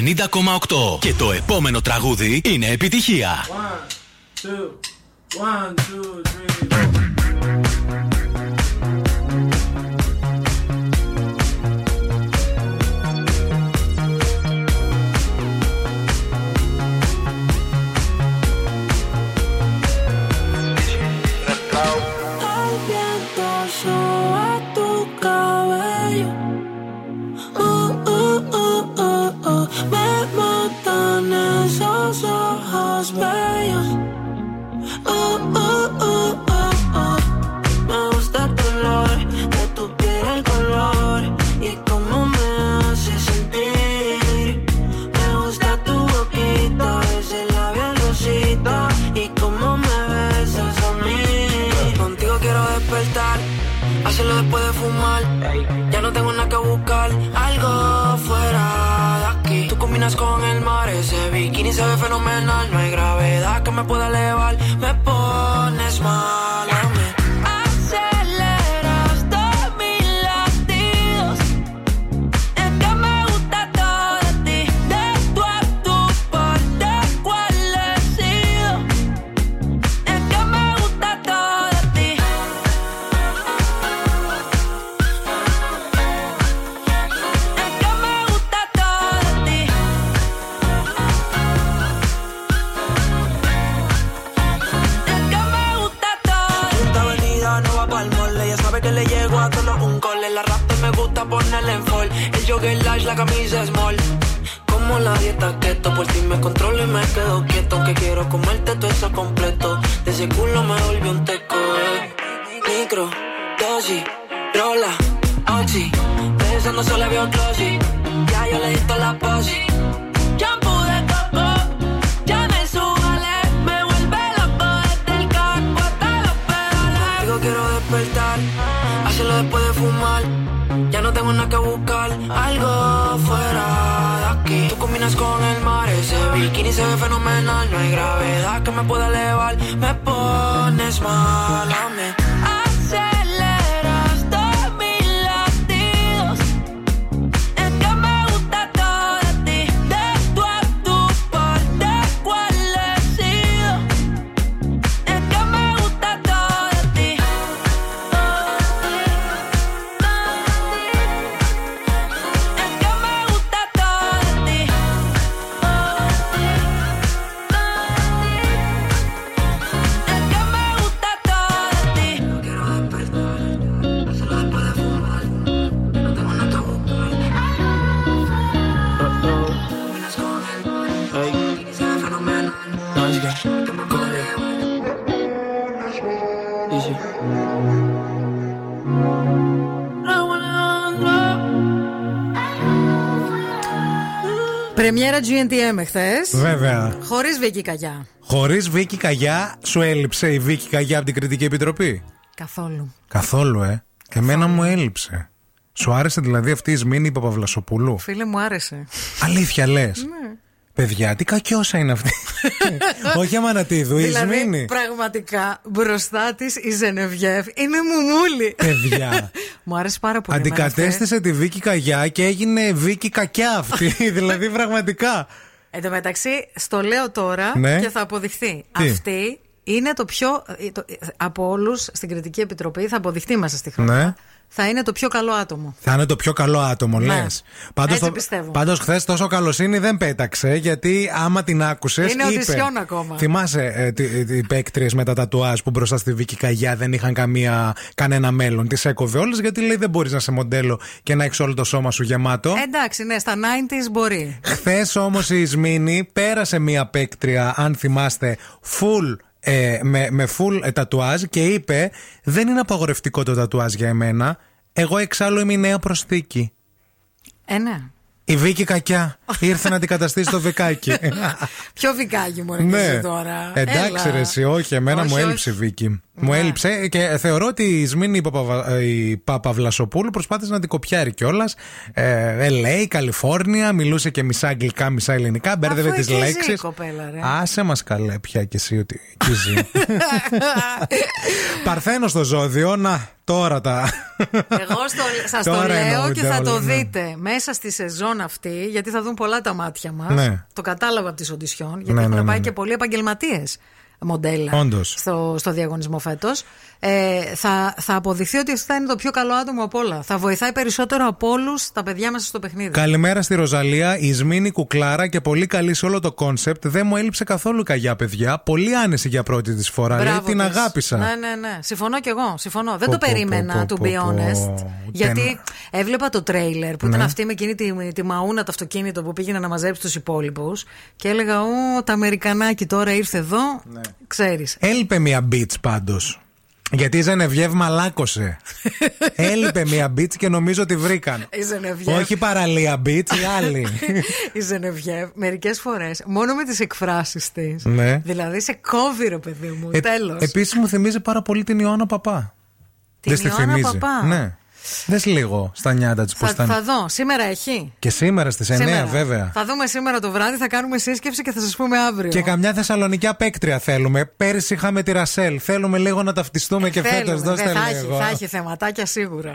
90,8. Και το επόμενο τραγούδι είναι επιτυχία. One, two, one, two, three, puedo Πρεμιέρα GNTM εχθές. Βέβαια. Χωρίς Βίκυ Καγιά. Χωρίς Βίκυ Καγιά, σου έλειψε η Βίκυ Καγιά από την Κριτική Επιτροπή; Καθόλου. Καθόλου, ε. Και εμένα μου έλειψε. Σου άρεσε δηλαδή αυτή η Σμήνη Παπαβλασοπούλου. Φίλε μου άρεσε. Αλήθεια λες; Ναι. Παιδιά, τι κακιόσα είναι αυτή. Όχι Αμανατίδου, η δηλαδή, Σμήνη. πραγματικά μπροστά της η Ζενεβιέφ είναι μουμούλη. Παιδιά. Μου άρεσε πάρα πολύ. εμένα αυτή. Αντικατέστησε τη Βίκυ Καγιά και έγινε Βίκυ Κακιά αυτή. δηλαδή πραγματικά. Εν τω μεταξύ, στο λέω τώρα Ναι. και θα αποδειχθεί. Τι; Αυτή είναι το πιο. ε, το- από όλους στην Κριτική Επιτροπή, θα αποδειχθεί μέσα στη χρονιά. Ναι. Θα είναι το πιο καλό άτομο. Θα είναι το πιο καλό άτομο, Ναι. λες. Πάντως Έτσι πιστεύω. πάντως χθες τόσο καλοσύνη δεν πέταξε, γιατί άμα την άκουσες. Είναι οντισιόν ακόμα. Θυμάσαι ε, τι- οι παίκτριες με τα τατουάζ που μπροστά στη Βίκυ Καγιά δεν είχαν καμία, κανένα μέλλον. Τις έκοβε όλες, γιατί λέει δεν μπορείς να σε μοντέλο και να έχεις όλο το σώμα σου γεμάτο. Εντάξει, ναι, στα 90s μπορεί. Χθες όμως η Ισμήνη πέρασε μία παίκτρια, αν θυμάστε, full. Ε, με, με full ε, τατουάζ και είπε δεν είναι απαγορευτικό το τατουάζ για εμένα εγώ εξάλλου είμαι η νέα προσθήκη Ε, ναι. η Βίκη Κακιά ήρθε να αντικαταστήσει το Βικάκι Πιο βικάκι μου ναι. ναι. τώρα. Εντάξει Έλα. ρε εσύ, όχι, εμένα Όχι, μου όχι. έλειψε η Βίκη. Μου Ναι. έλειψε και θεωρώ ότι η Σμήνη η, Παπαβα... η Παπαβλασοπούλου προσπάθησε να την κοπιάρει κιόλας. Ε, LA, Καλιφόρνια, μιλούσε και μισά αγγλικά, μισά ελληνικά, μπέρδευε Αφού τις εκεί ζει η λέξεις. κοπέλα, ρε. Άσε μας καλέ πια κι εσύ ότι εκεί ζει. Παρθένος στο ζώδιο, να τώρα τα. Εγώ σας το Τώρα λέω εννοούνται και θα το όλα, ναι. δείτε μέσα στη σεζόν αυτή, γιατί θα δουν πολλά τα μάτια μας. Ναι. Το κατάλαβα από τις οντισιόν, γιατί Ναι, έχουν ναι, ναι, πάει ναι. και πολλοί επαγγελματίες μοντέλα Όντως. στο, στο διαγωνισμό φέτος. Ε, θα, θα αποδειχθεί ότι θα είναι το πιο καλό άτομο από όλα. Θα βοηθάει περισσότερο από όλους τα παιδιά μέσα στο παιχνίδι. Καλημέρα στη Ροζαλία, η Ισμήνη κουκλάρα και πολύ καλή σε όλο το κόνσεπτ. Δεν μου έλειψε καθόλου καγιά, παιδιά. Πολύ άνεση για πρώτη της φορά. Λέει, Μπράβο την της. αγάπησα. Ναι, ναι, ναι. Συμφωνώ κι εγώ. Συμφωνώ. Δεν Πω, το πω, περίμενα, πω, to πω, be πω. honest. Γιατί έβλεπα το τρέιλερ που ήταν Ναι. αυτή με εκείνη τη, τη μαούνα το αυτοκίνητο που πήγαινε να μαζέψει τους υπόλοιπους. Και έλεγα, Ω, τα Αμερικανάκι τώρα ήρθε εδώ. Ναι. Ξέρεις. Έλειπε μία bitch πάντως. Γιατί η Ζενεβιέβ μαλάκωσε. Έλειπε μία beach και νομίζω ότι βρήκαν. Η Ζενεβιέβ. Όχι παραλία beach, η άλλη. η Ζενεβιέβ μερικές φορές μόνο με τις εκφράσεις της. Ναι. Δηλαδή σε κόβει, ρε παιδί μου. Ε, Τέλος. Επίσης μου θυμίζει πάρα πολύ την Ιωάννα Παπά. Την Δεν στη Ιωάννα θυμίζει. Παπά. Ναι. Δες λίγο στα νιάτα τη πώς Θα, ήταν. θα δω. Σήμερα έχει. Και σήμερα στις 9, Σήμερα. βέβαια. Θα δούμε σήμερα το βράδυ, θα κάνουμε σύσκεψη και θα σας πούμε αύριο. Και καμιά θεσσαλονικιά παίκτρια θέλουμε. Πέρυσι είχαμε τη Ρασέλ. Θέλουμε λίγο να ταυτιστούμε και Θέλουμε, φέτο. δε, Δώστε θα, έχει, λίγο. θα έχει θεματάκια σίγουρα.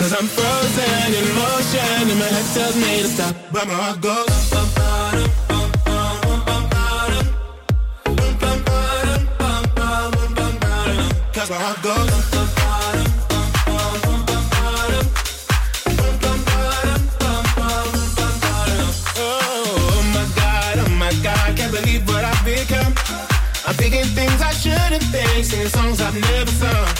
Cause I'm frozen in motion and my head tells me to stop, but my heart goes. Cause my heart goes. Oh oh singing songs I've never sung.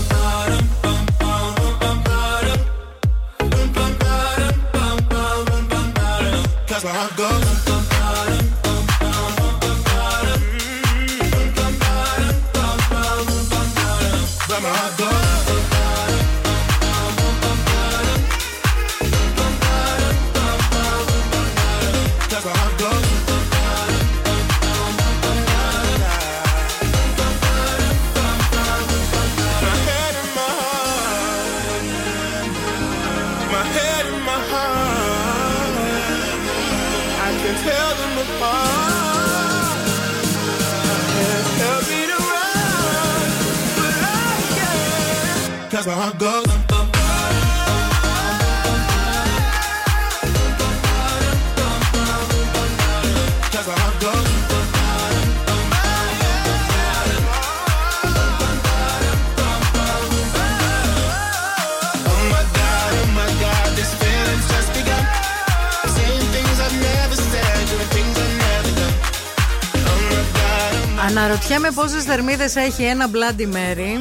I go. Where my heart done. Oh my God, oh my Αναρωτιέμαι πόσες θερμίδες έχει ένα Bloody Mary.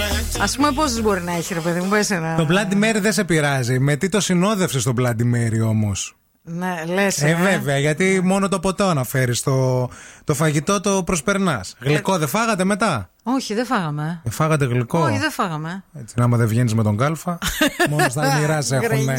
God, in motion, and my head Α πούμε, πόσε μπορεί να έχει, ρε παιδί μου, πες ένα. Το Bloody Mary δεν σε πειράζει. Με τι το συνόδευσε στο Bloody Mary όμως; Ναι, λες. Ε, βέβαια, γιατί μόνο το ποτό αναφέρει. Το, το φαγητό το προσπερνάς. Γλυκό δεν φάγατε μετά; Όχι, δεν φάγαμε. Ε, φάγατε γλυκό. Όχι, δεν φάγαμε. Έτσι, άμα δεν βγαίνεις με τον κάλφα, μόνος στα όνειρά έχουν Γκρινιά.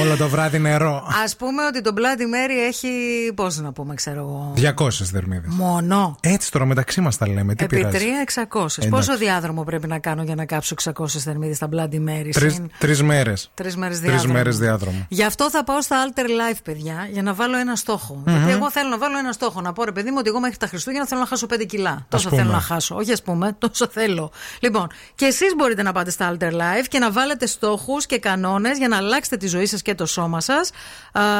όλο το βράδυ νερό. Α πούμε ότι το Bloody Mary έχει. Πώς να πούμε, ξέρω εγώ. 200 θερμίδες. Μόνο. Έτσι τώρα μεταξύ μας τα λέμε. Τι Επί πειράζει. 3 600. Εντάξει. Πόσο διάδρομο πρέπει να κάνω για να κάψω 600 θερμίδες στα Bloody Mary. συν Τρεις μέρες. Τρεις μέρες Τρεις διάδρομο. μέρες διάδρομο. Γι' αυτό θα πάω στα Alter Life, παιδιά, για να βάλω ένα στόχο. Γιατί εγώ θέλω να βάλω ένα στόχο. Να πω, ρε παιδί μου, ότι εγώ μέχρι τα Χριστούγεννα θέλω να χάσω 5 κιλά. Τόσο πούμε. θέλω να χάσω. Όχι, ας πούμε, τόσο θέλω. Λοιπόν, και εσείς μπορείτε να πάτε στα Alter Life και να βάλετε στόχους και κανόνες για να αλλάξετε τη ζωή σας και το σώμα σας.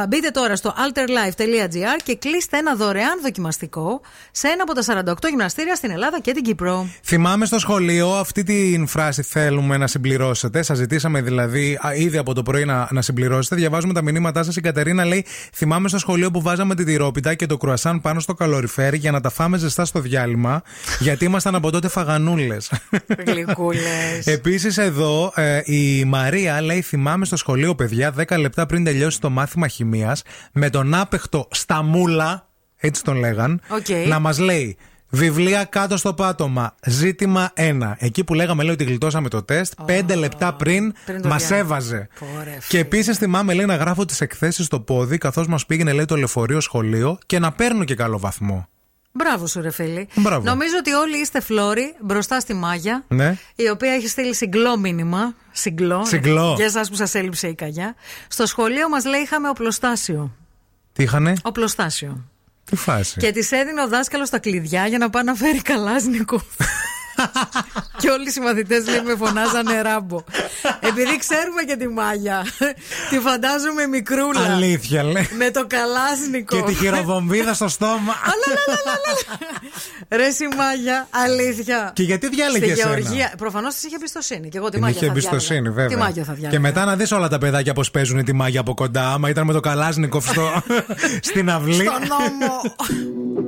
Μπείτε τώρα στο alterlife.gr και κλείστε ένα δωρεάν δοκιμαστικό σε ένα από τα 48 γυμναστήρια στην Ελλάδα και την Κύπρο. Θυμάμαι στο σχολείο αυτή την φράση θέλουμε να συμπληρώσετε. Σας ζητήσαμε δηλαδή α, ήδη από το πρωί να, να συμπληρώσετε. Διαβάζουμε τα μηνύματά σας. Η Κατερίνα λέει: Θυμάμαι στο σχολείο που βάζαμε την τυρόπιτα και το κρουασάν πάνω στο καλοριφέρ για να τα φάμε ζεστά στο διάλειμμα. γιατί ήμασταν από τότε φαγανούλες. Γλυκούλες. Επίσης εδώ ε, η Μαρία λέει: Θυμάμαι στο σχολείο, παιδιά, 10 λεπτά πριν τελειώσει το μάθημα χημίας, με τον άπαιχτο Σταμούλα, έτσι τον λέγαν, Οκ. να μας λέει. Βιβλία κάτω στο πάτωμα. Ζήτημα 1. Εκεί που λέγαμε λέει ότι γλιτώσαμε το τεστ, 5 λεπτά πριν, πριν το μας διάλειμμα. έβαζε. Πω ρε, Και επίσης θυμάμαι λέει να γράφω τις εκθέσεις στο πόδι, καθώς μας πήγαινε λέει το λεωφορείο σχολείο και να παίρνω και καλό βαθμό. Μπράβο σου, ρε φίλη. Μπράβο. Νομίζω ότι όλοι είστε φλόροι μπροστά στη Μάγια. Ναι. Η οποία έχει στείλει συγκλό μήνυμα. Συγκλό. Συγκλό. Για εσάς που σας έλειψε η καγιά. Στο σχολείο μας λέει είχαμε οπλοστάσιο. Τι είχανε, Οπλοστάσιο. τι φάση. Και της έδινε ο δάσκαλος τα κλειδιά για να πάει να φέρει καλάζνικο. και όλοι οι συμμαθητές λέει με φωνάζανε ράμπο. Επειδή ξέρουμε και τη μάγια, τη φαντάζομαι μικρούλα. Αλήθεια λέει. Με το καλάσνικο. Και τη χειροβομβίδα στο στόμα. Ρε η Μάγια, αλήθεια. Και γιατί διάλεγε Στη εσένα; Γεωργία. Προφανώς της είχε εμπιστοσύνη. Και εγώ τη Την Μάγια. είχε θα εμπιστοσύνη, διάλεγα. βέβαια. Τη Μάγια θα διάλεγα. Και μετά να δεις όλα τα παιδάκια πώς παίζουν τη μάγια από κοντά. Άμα ήταν με το Καλάζνικοφ στο... στην αυλή. Στον νόμο.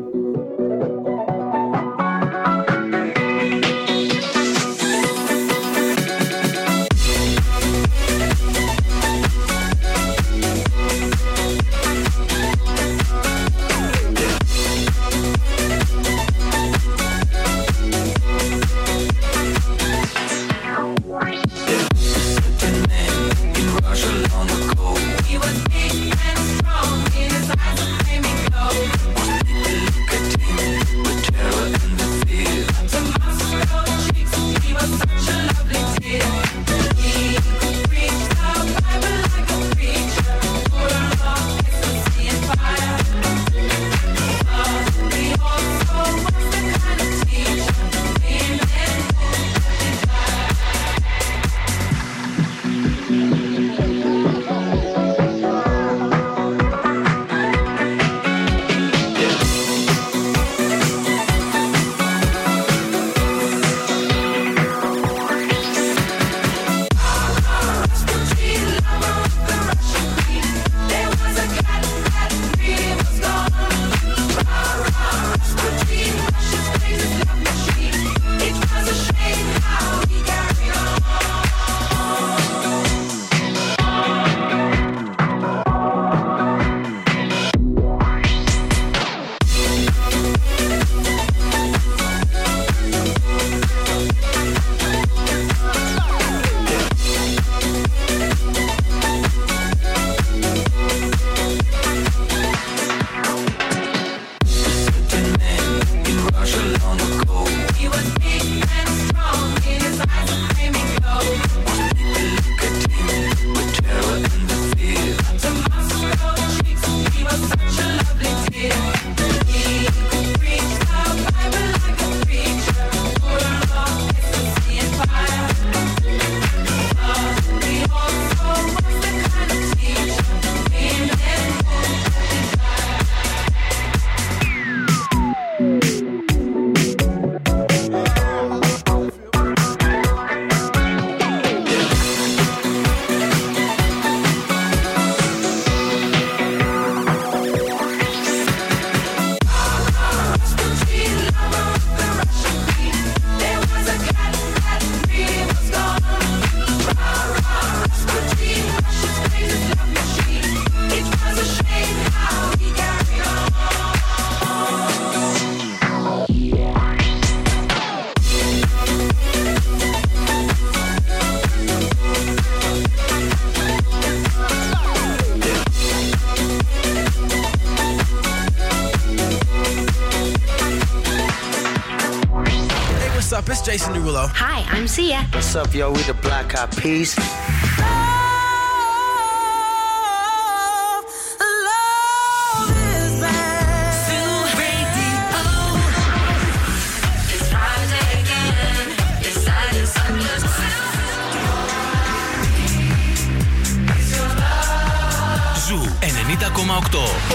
Ζου What's up, yo, we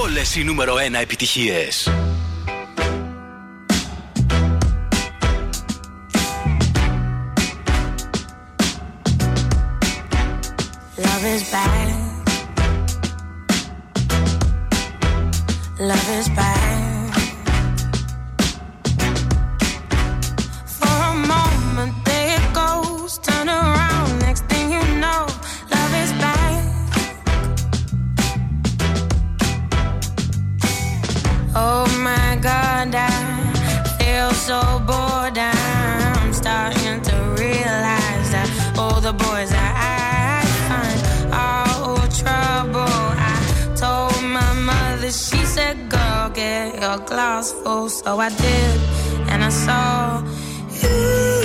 Όλες οι νούμερο 1 επιτυχίες. Glass full. So I did, and I saw you.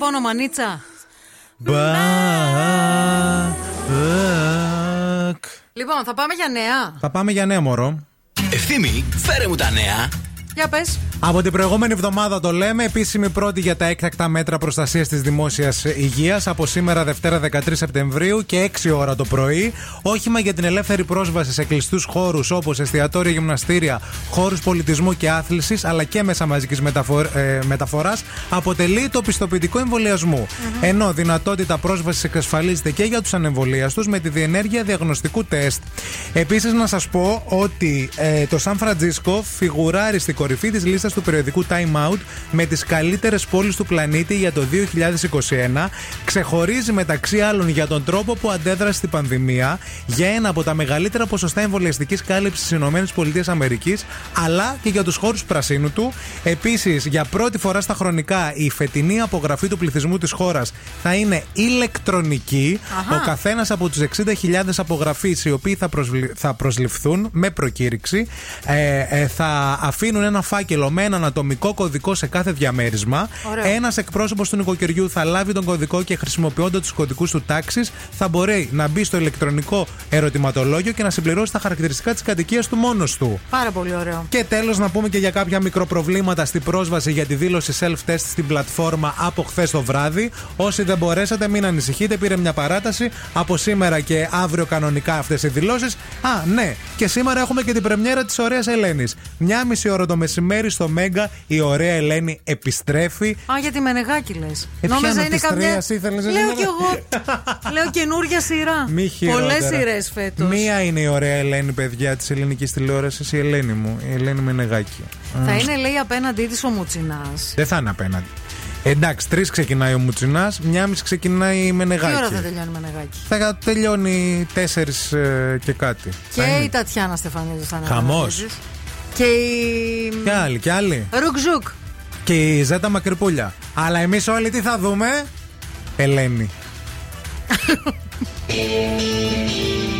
Δώσε πόνο, μανίτσα. Back. Λοιπόν, θα πάμε για νέα. Θα πάμε για νέο μωρό. Ευθύμη, φέρε μου τα νέα. Για πες. Από την προηγούμενη εβδομάδα το λέμε, επίσημη πρώτη για τα έκτακτα μέτρα προστασίας της δημόσιας υγείας από σήμερα Δευτέρα 13 Σεπτεμβρίου και 6 ώρα το πρωί. Όχημα για την ελεύθερη πρόσβαση σε κλειστούς χώρους όπως εστιατόρια, γυμναστήρια, χώρους πολιτισμού και άθλησης αλλά και μέσα μαζικής μεταφοράς αποτελεί το πιστοποιητικό εμβολιασμού. Ενώ δυνατότητα πρόσβασης εξασφαλίζεται και για τους ανεμβολίαστους με τη διενέργεια διαγνωστικού τεστ. Επίσης, να σας πω ότι ε, το Σαν Φραντζίσκο φιγουράρει στην κορυφή της λίστας του περιοδικού Time Out με τις καλύτερες πόλεις του πλανήτη για το 2021. Ξεχωρίζει μεταξύ άλλων για τον τρόπο που αντέδρασε στην πανδημία, για ένα από τα μεγαλύτερα ποσοστά εμβολιαστικής κάλυψης στις ΗΠΑ, αλλά και για τους χώρους πρασίνου του. Επίσης, για πρώτη φορά στα χρονικά, η φετινή απογραφή του πληθυσμού της χώρας θα είναι ηλεκτρονική. Αχα. Ο καθένας από του 60.000 απογραφεί, οι οποίοι θα, προσβλη- θα προσληφθούν με προκήρυξη, ε, ε, θα αφήνουν ένα φάκελο με ένα ανατομικό κωδικό σε κάθε διαμέρισμα. Ωραίο. Ένας εκπρόσωπος του νοικοκυριού θα λάβει τον κωδικό και χρησιμοποιώντα τους κωδικούς του τάξης θα μπορεί να μπει στο ηλεκτρονικό ερωτηματολόγιο και να συμπληρώσει τα χαρακτηριστικά της κατοικίας του μόνος του. Πάρα πολύ ωραίο. Και τέλος, να πούμε και για κάποια μικροπροβλήματα στην πρόσβαση για τη δήλωση self-test στην πλατφόρμα από χθες το βράδυ. Όσοι δεν μπορέσατε, μην ανησυχείτε, πήρε μια παράταση από σήμερα και αύριο κανονικά αυτές οι δηλώσεις. Α, ναι, και σήμερα έχουμε και την πρεμιέρα της Ωραίας Ελένης. Μια μισή ώρα το μεσημέρι στο Μέγκα η Ωραία Ελένη επιστρέφει. Α, για τη Μενεγάκη λες. Ε, πιάνω της Τρέας, ήθελες να Λέω σε κι εγώ. Λέω καινούργια σειρά. Μη Πολλές χειρότερα. σειρές φέτος. Μία είναι η Ωραία Ελένη, παιδιά της ελληνικής τηλεόρασης, η Ελένη μου, η Ελένη Μενεγάκη. Θα Α. είναι, λέει, απέναντί της ο Μουτσινάς. Δεν θα είναι απέναντι. Εντάξει, τρεις ξεκινάει ο Μουτσινάς, μια μισή ξεκινάει η Τι Μενεγάκη. ώρα θα τελειώνει η Μενεγάκη. Θα τελειώνει τέσσερις και κάτι. Και Θα είναι. η Τατιάνα Στεφανίδη θα είναι. Χαμός. Απέναντί της. Και η. Και άλλοι, και άλλοι. Ρουκζούκ. Και η Ζέτα Μακρυπούλια. Αλλά εμείς όλοι τι θα δούμε; Ελένη.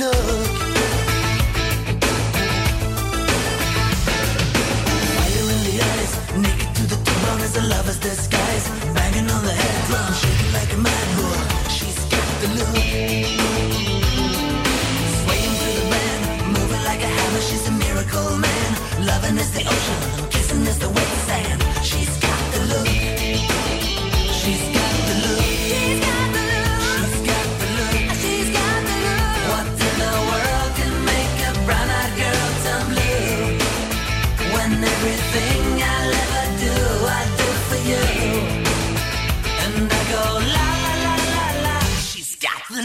Look. Fire in the eyes, naked to the bone as a lover's disguise. Banging on the head drum, shaking like a mad bull. She's got the look. Swaying through the band, moving like a hammer. She's a miracle man. Loving is the ocean,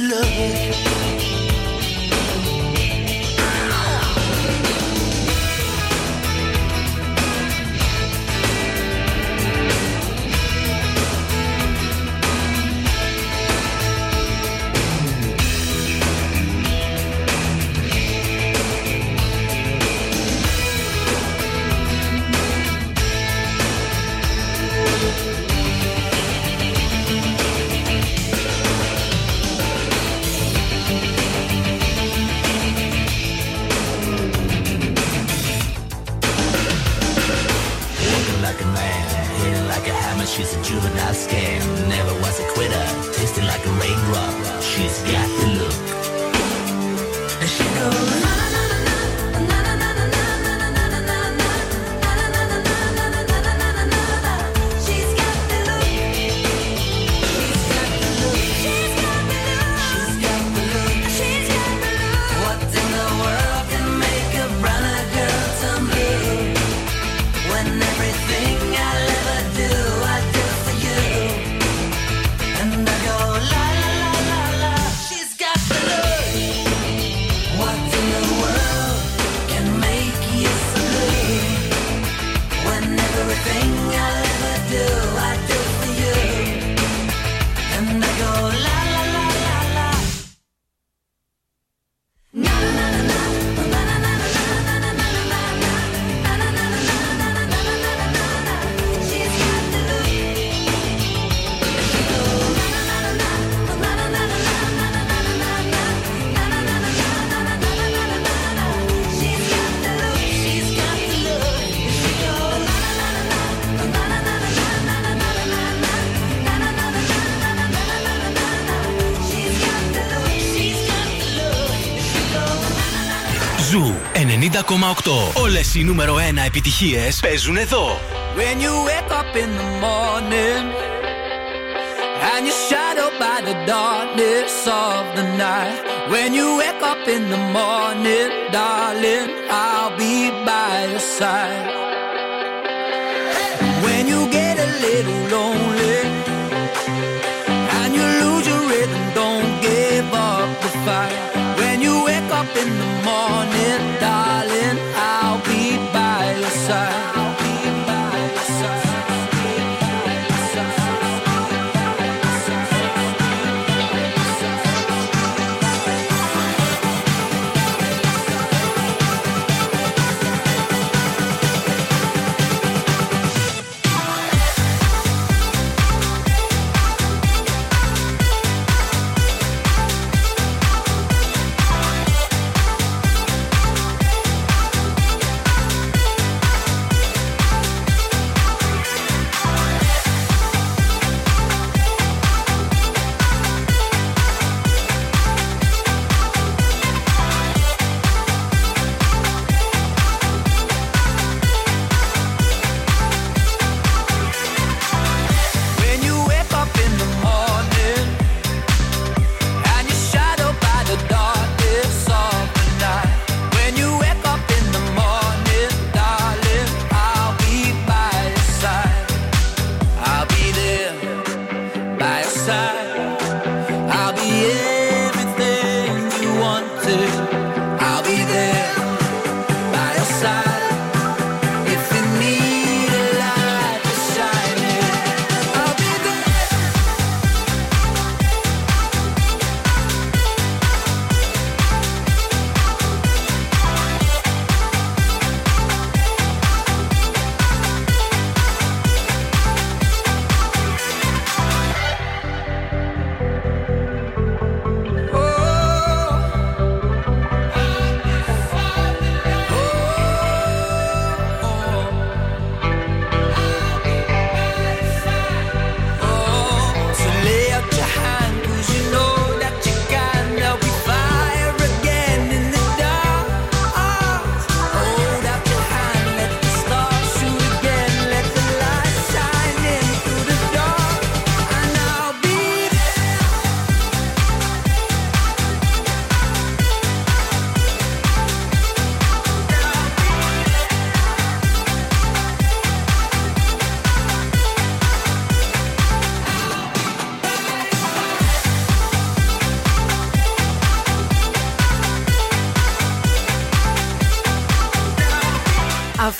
love. 90,8. Όλε οι νούμερο 1 επιτυχίε παίζουν εδώ. When you wake up in the morning and you're shadowed by the darkness of the night. When you wake up in the morning, darling, I'll be by your side. When you get a little lonely and you lose your rhythm, don't give up the fight. When you wake up in the morning, darling,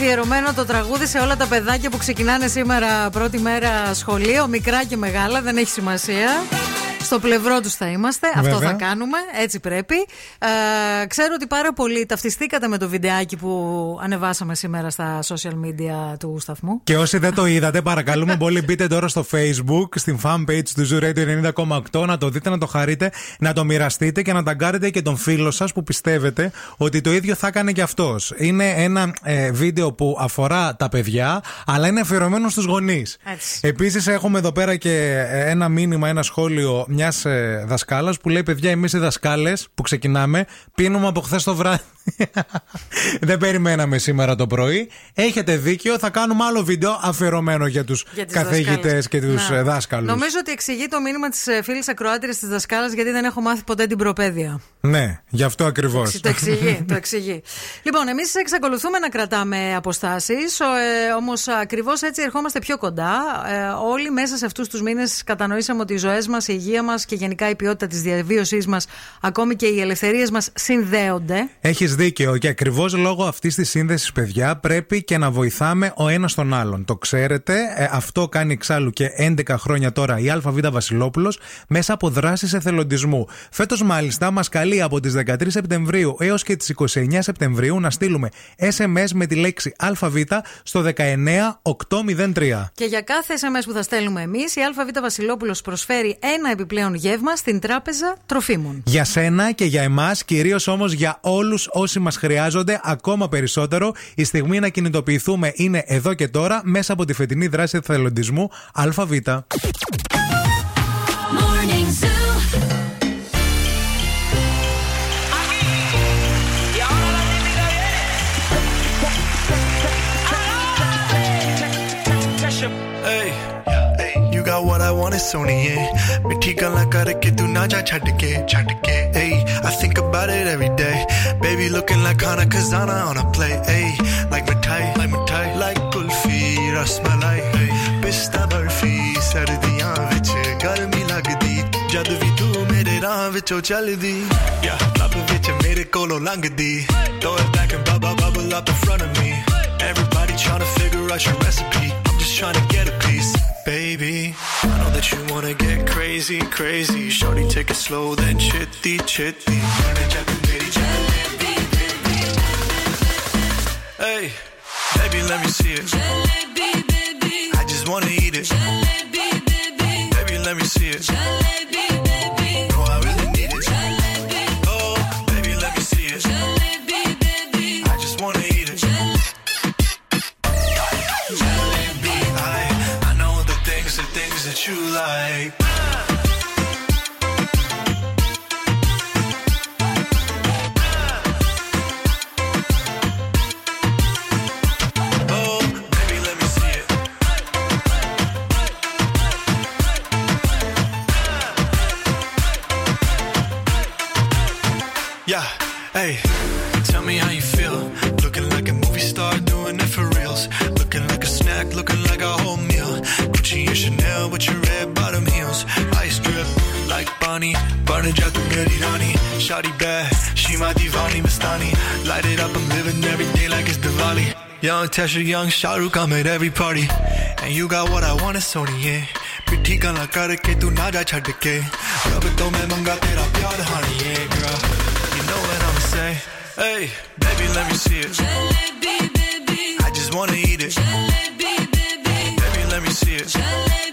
Αφιερωμένο το τραγούδι σε όλα τα παιδάκια που ξεκινάνε σήμερα πρώτη μέρα σχολείο, μικρά και μεγάλα, δεν έχει σημασία. Στο πλευρό τους θα είμαστε. Αυτό Βέβαια. θα κάνουμε. Έτσι πρέπει. Ε, ξέρω ότι πάρα πολλοί ταυτιστήκατε με το βιντεάκι που ανεβάσαμε σήμερα στα social media του σταθμού. Και όσοι δεν το είδατε, παρακαλούμε πολύ μπείτε τώρα στο Facebook, στην fanpage του Zoo Radio 90,8 να το δείτε, να το χαρείτε, να το μοιραστείτε και να ταγκάρετε και τον φίλο σας που πιστεύετε ότι το ίδιο θα έκανε και αυτός. Είναι ένα ε, βίντεο που αφορά τα παιδιά, αλλά είναι αφιερωμένο στους γονείς. Έτσι. Επίσης, έχουμε εδώ πέρα και ε, ένα μήνυμα, ένα σχόλιο μιας ε, δασκάλας που λέει: Παιδιά, εμείς οι δασκάλες που ξεκινάμε πίνουμε από χθες το βράδυ. Δεν περιμέναμε σήμερα το πρωί. Έχετε δίκιο, θα κάνουμε άλλο βίντεο αφιερωμένο για τους Για τις καθηγητές δασκάλες. και τους Να. δάσκαλους. Νομίζω ότι εξηγεί το μήνυμα της φίλης ακροάτριας της δασκάλας γιατί δεν έχω μάθει ποτέ την προπαίδεια. Ναι, γι' αυτό ακριβώς. Το εξηγεί, το εξηγεί. Λοιπόν, εμείς εξακολουθούμε να κρατάμε αποστάσεις, ε, όμως ακριβώς έτσι ερχόμαστε πιο κοντά. Ε, όλοι μέσα σε αυτούς τους μήνες κατανοήσαμε ότι οι ζωές μας, η υγεία μας και γενικά η ποιότητα της διαβίωσής μας, ακόμη και οι ελευθερίες μας συνδέονται. Έχεις δίκιο και ακριβώς λόγω αυτής της σύνδεσης, παιδιά, πρέπει και να βοηθάμε ο ένας τον άλλον. Το ξέρετε, ε, αυτό κάνει εξάλλου και 11 χρόνια τώρα η ΑΒ Βασιλόπουλος μέσα από δράσεις εθελοντισμού. Φέτος, μάλιστα, μας καλεί από τις 13 Σεπτεμβρίου έως και τις 29 Σεπτεμβρίου να στείλουμε SMS με τη λέξη ΑΒ στο 19803. Και για κάθε SMS που θα στέλνουμε εμείς, η ΑΒ Βασιλόπουλος προσφέρει ένα επιπλέον γεύμα στην Τράπεζα Τροφίμων. Για σένα και για εμάς, κυρίως όμως για όλους όσοι όσοι μας χρειάζονται ακόμα περισσότερο. Η στιγμή να κινητοποιηθούμε είναι εδώ και τώρα μέσα από τη φετινή δράση εθελοντισμού ΑΒ. Baby looking like Hana Kazana on a play, ayy. Like my mithai, like my mithai, like kulfi, rasmalai, ayy. Pista barfi, sardiyan which garmi lagdi. Jad vi tu mere raah vichon oh chaldi. Yeah, lap vich mere kolon langdi. Throw it back and bubble bubble up in front of me. Everybody trying to figure out your recipe. I'm just trying to get a piece, baby. I know that you wanna get crazy, crazy. Shorty, take it slow, then chitty, chitty. Hey, baby, let me see it. I just wanna eat it. Baby, let me see it. No, I really need it. Oh, baby, let me see it. I just wanna eat it. I, I know the things, the things that you like. on a jet to Mirirani Shawty bad, she my divani Mastani Light it up, I'm living every day like it's Diwali. Young Tesha, young Shahrukh, I'm at every party. And you got what I want, it's Sony, yeah. पिट्ठी गल्ला करके तू ना जा छड़ के रब तो मैं मंगा tera pyar, हानी ये girl. You know what I'm saying Hey, baby, let me see it. Jalebi, baby. I just wanna eat it. Jalebi, baby. Baby, let me see it. Jalebi.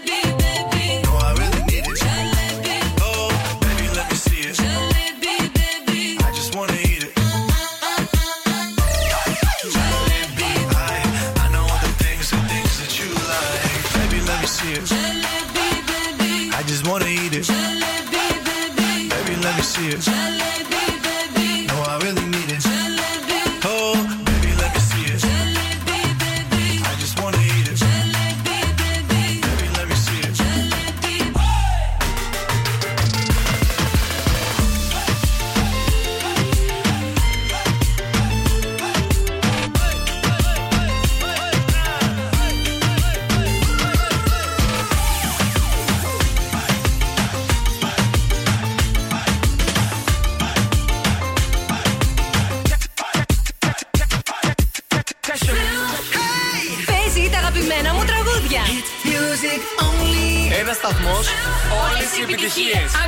Όλε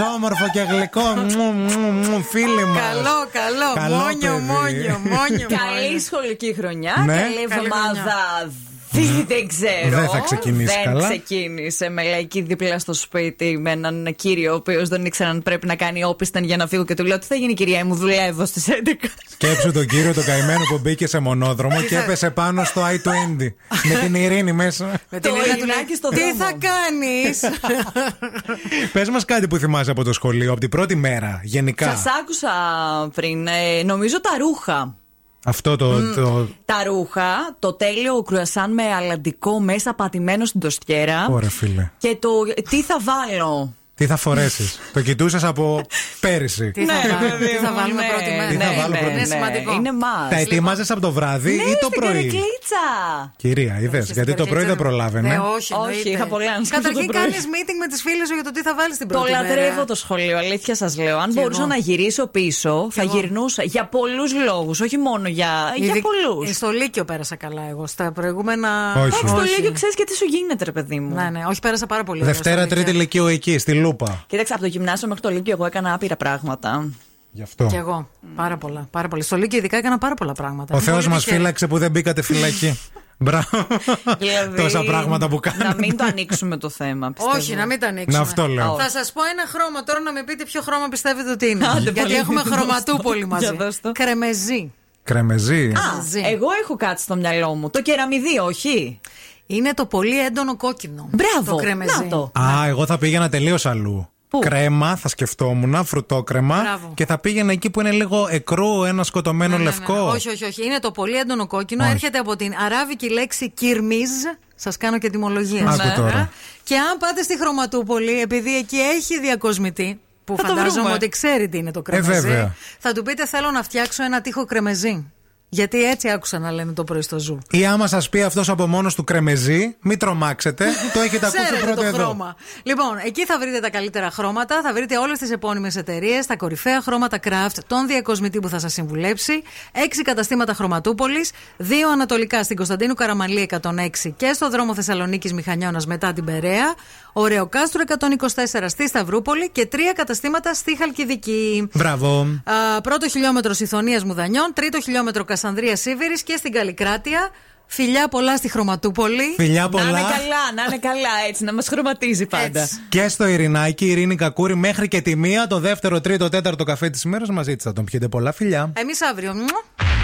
όμορφος και γλυκός. Μου, μου, μου, φίλοι μας. Καλό, καλό. Καλό Μόνιο, παιδί. μόνιο, μόνιο. Καλή σχολική χρονιά. Ναι. Καλή Καλή εβδομάδα. Δεν, δεν ξέρω. Δεν θα ξεκινήσει δεν καλά. ξεκίνησε με λαϊκή δίπλα στο σπίτι με έναν κύριο ο οποίος δεν ήξερε αν πρέπει να κάνει όπισθεν για να φύγω και του λέω Τι θα γίνει, κυρία μου, δουλεύω στις 11. Σκέψου τον κύριο τον καημένο που μπήκε σε μονόδρομο και έπεσε πάνω στο i20 με την ειρήνη μέσα. Με Το την Ειρήνη. Ειρηνάκι στο Τι δρόμο. θα κάνεις; Πες μας κάτι που θυμάσαι από το σχολείο, από την πρώτη μέρα, γενικά. Σας άκουσα πριν. ε, νομίζω τα ρούχα. Αυτό το. το... Τα ρούχα, το τέλειο κρουασάν με αλαντικό μέσα πατημένο στην τοστιέρα. Ωραία, φίλε. Και το τι θα βάλω; Τι θα φορέσεις; το κοιτούσες από πέρυσι. Τι θα Ναι, βάλουμε, παιδί τι θα μου, βάλουμε ναι, πρώτη μέρα. Τι θα Ναι, βάλω ναι, πρώτη Είναι μέρα. σημαντικό. Είναι μας. Τα ετοίμαζε από το βράδυ Ναι, ή το στην πρωί; καρεκλίτσα. Κυρία, είδες. Γιατί το πρωί δεν προλάβαινε. Ναι, όχι, Όχι, εννοείται. είχα πολλά να σκεφτώ Καταρχήν το πρωί. κάνεις meeting με τις φίλες σου για το τι θα βάλεις την Το πρώτη μέρα. λατρεύω το σχολείο, αλήθεια σας λέω. Αν Κι μπορούσα εγώ. να γυρίσω πίσω, θα εγώ. γυρνούσα. Για πολλούς λόγους, όχι μόνο για, για Ειδικ- πολλούς. Ε, Στο Λύκειο πέρασα καλά εγώ. Στα προηγούμενα. Όχι. Εντάξει, το Λίγιο ξέρεις και τι σου γίνεται, ρε παιδί μου. Ναι, ναι, όχι, πέρασα πάρα πολύ. ωραία Δευτέρα, στο Τρίτη Λύκειο. Λυκείου εκεί, στη Λούπα. Κοίταξε, από το γυμνάσιο μέχρι το Λίγιο, εγώ έκανα άπειρα πράγματα. Γι' αυτό. Κι εγώ. Πάρα πολλά. Πάρα πολλά. Στο Λύκειο ειδικά έκανα πάρα πολλά πράγματα. Ο Είμαι Θεός πολύ μας τυχερή. φύλαξε που δεν μπήκατε φυλακή. Μπράβο. Δηλαδή, Τόσα πράγματα που Να κάνατε. μην το ανοίξουμε το θέμα. Πιστεύω. Όχι, να μην τα ανοίξουμε. Να αυτό λέω. Θα σας πω ένα χρώμα τώρα να με πείτε ποιο χρώμα πιστεύετε ότι είναι. Άντε, Γιατί πολύ. έχουμε Δώσ' το. χρωματούπολη μαζί. Για δώσ' το. Κρεμεζί. Κρεμεζί. Α, Μαζί. εγώ έχω κάτι στο μυαλό μου. Το κεραμιδί, όχι. Είναι το πολύ έντονο κόκκινο. Μπράβο. Το κρεμεζί. Να το. Α, εγώ θα πήγαινα τελείως αλλού. Πού; Κρέμα, θα σκεφτόμουν, φρουτόκρεμα. Μπράβο. Και θα πήγαινα εκεί που είναι λίγο εκρού, ένα σκοτωμένο Ναι, ναι, ναι. λευκό. Όχι, όχι, όχι. Είναι το πολύ έντονο κόκκινο. Όχι. Έρχεται από την αράβικη λέξη κυρμίζ. Σας κάνω και τιμολογία. Άκου σήμερα. τώρα. Και αν πάτε στη Χρωματούπολη, επειδή εκεί έχει διακοσμητή, που Θα το φαντάζομαι βρούμε. ότι ξέρει τι είναι το κρεμεζί, βέβαια. θα του πείτε θέλω να φτιάξω ένα τείχο κρεμεζί. Γιατί έτσι άκουσα να λένε το πρωί στο ζου. Ή άμα σας πει αυτός από μόνος του κρεμεζί, μην τρομάξετε. το έχετε ακούσει Ξέρετε πρώτο το εδώ. χρώμα. Λοιπόν, εκεί θα βρείτε τα καλύτερα χρώματα, θα βρείτε όλες τις επώνυμες εταιρείες, τα κορυφαία χρώματα craft, τον διακοσμητή που θα σας συμβουλέψει, έξι καταστήματα χρωματούπολης, δύο ανατολικά στην Κωνσταντίνου Καραμαλή 106 και στο δρόμο Θεσσαλονίκης Μηχανιώνας μετά την Περαία, Ωρεοκάστρο 124 στη Σταυρούπολη και τρία καταστήματα στη Χαλκιδική. Μπράβο. Α, πρώτο χιλιόμετρο Ιθωνία Μουδανιών, τρίτο χιλιόμετρο Κασανδρία Σίβηρης και στην Καλλικράτεια. Φιλιά πολλά στη Χρωματούπολη. Φιλιά Να είναι πολλά. καλά, να είναι καλά έτσι, να μας χρωματίζει πάντα. Έτσι. Και στο Ειρηνάκι, η Ειρήνη Κακούρη, μέχρι και τη μία, το δεύτερο, τρίτο, τέταρτο καφέ της ημέρας μαζί της. Θα τον πιείτε πολλά φιλιά. Εμείς αύριο. Μουα.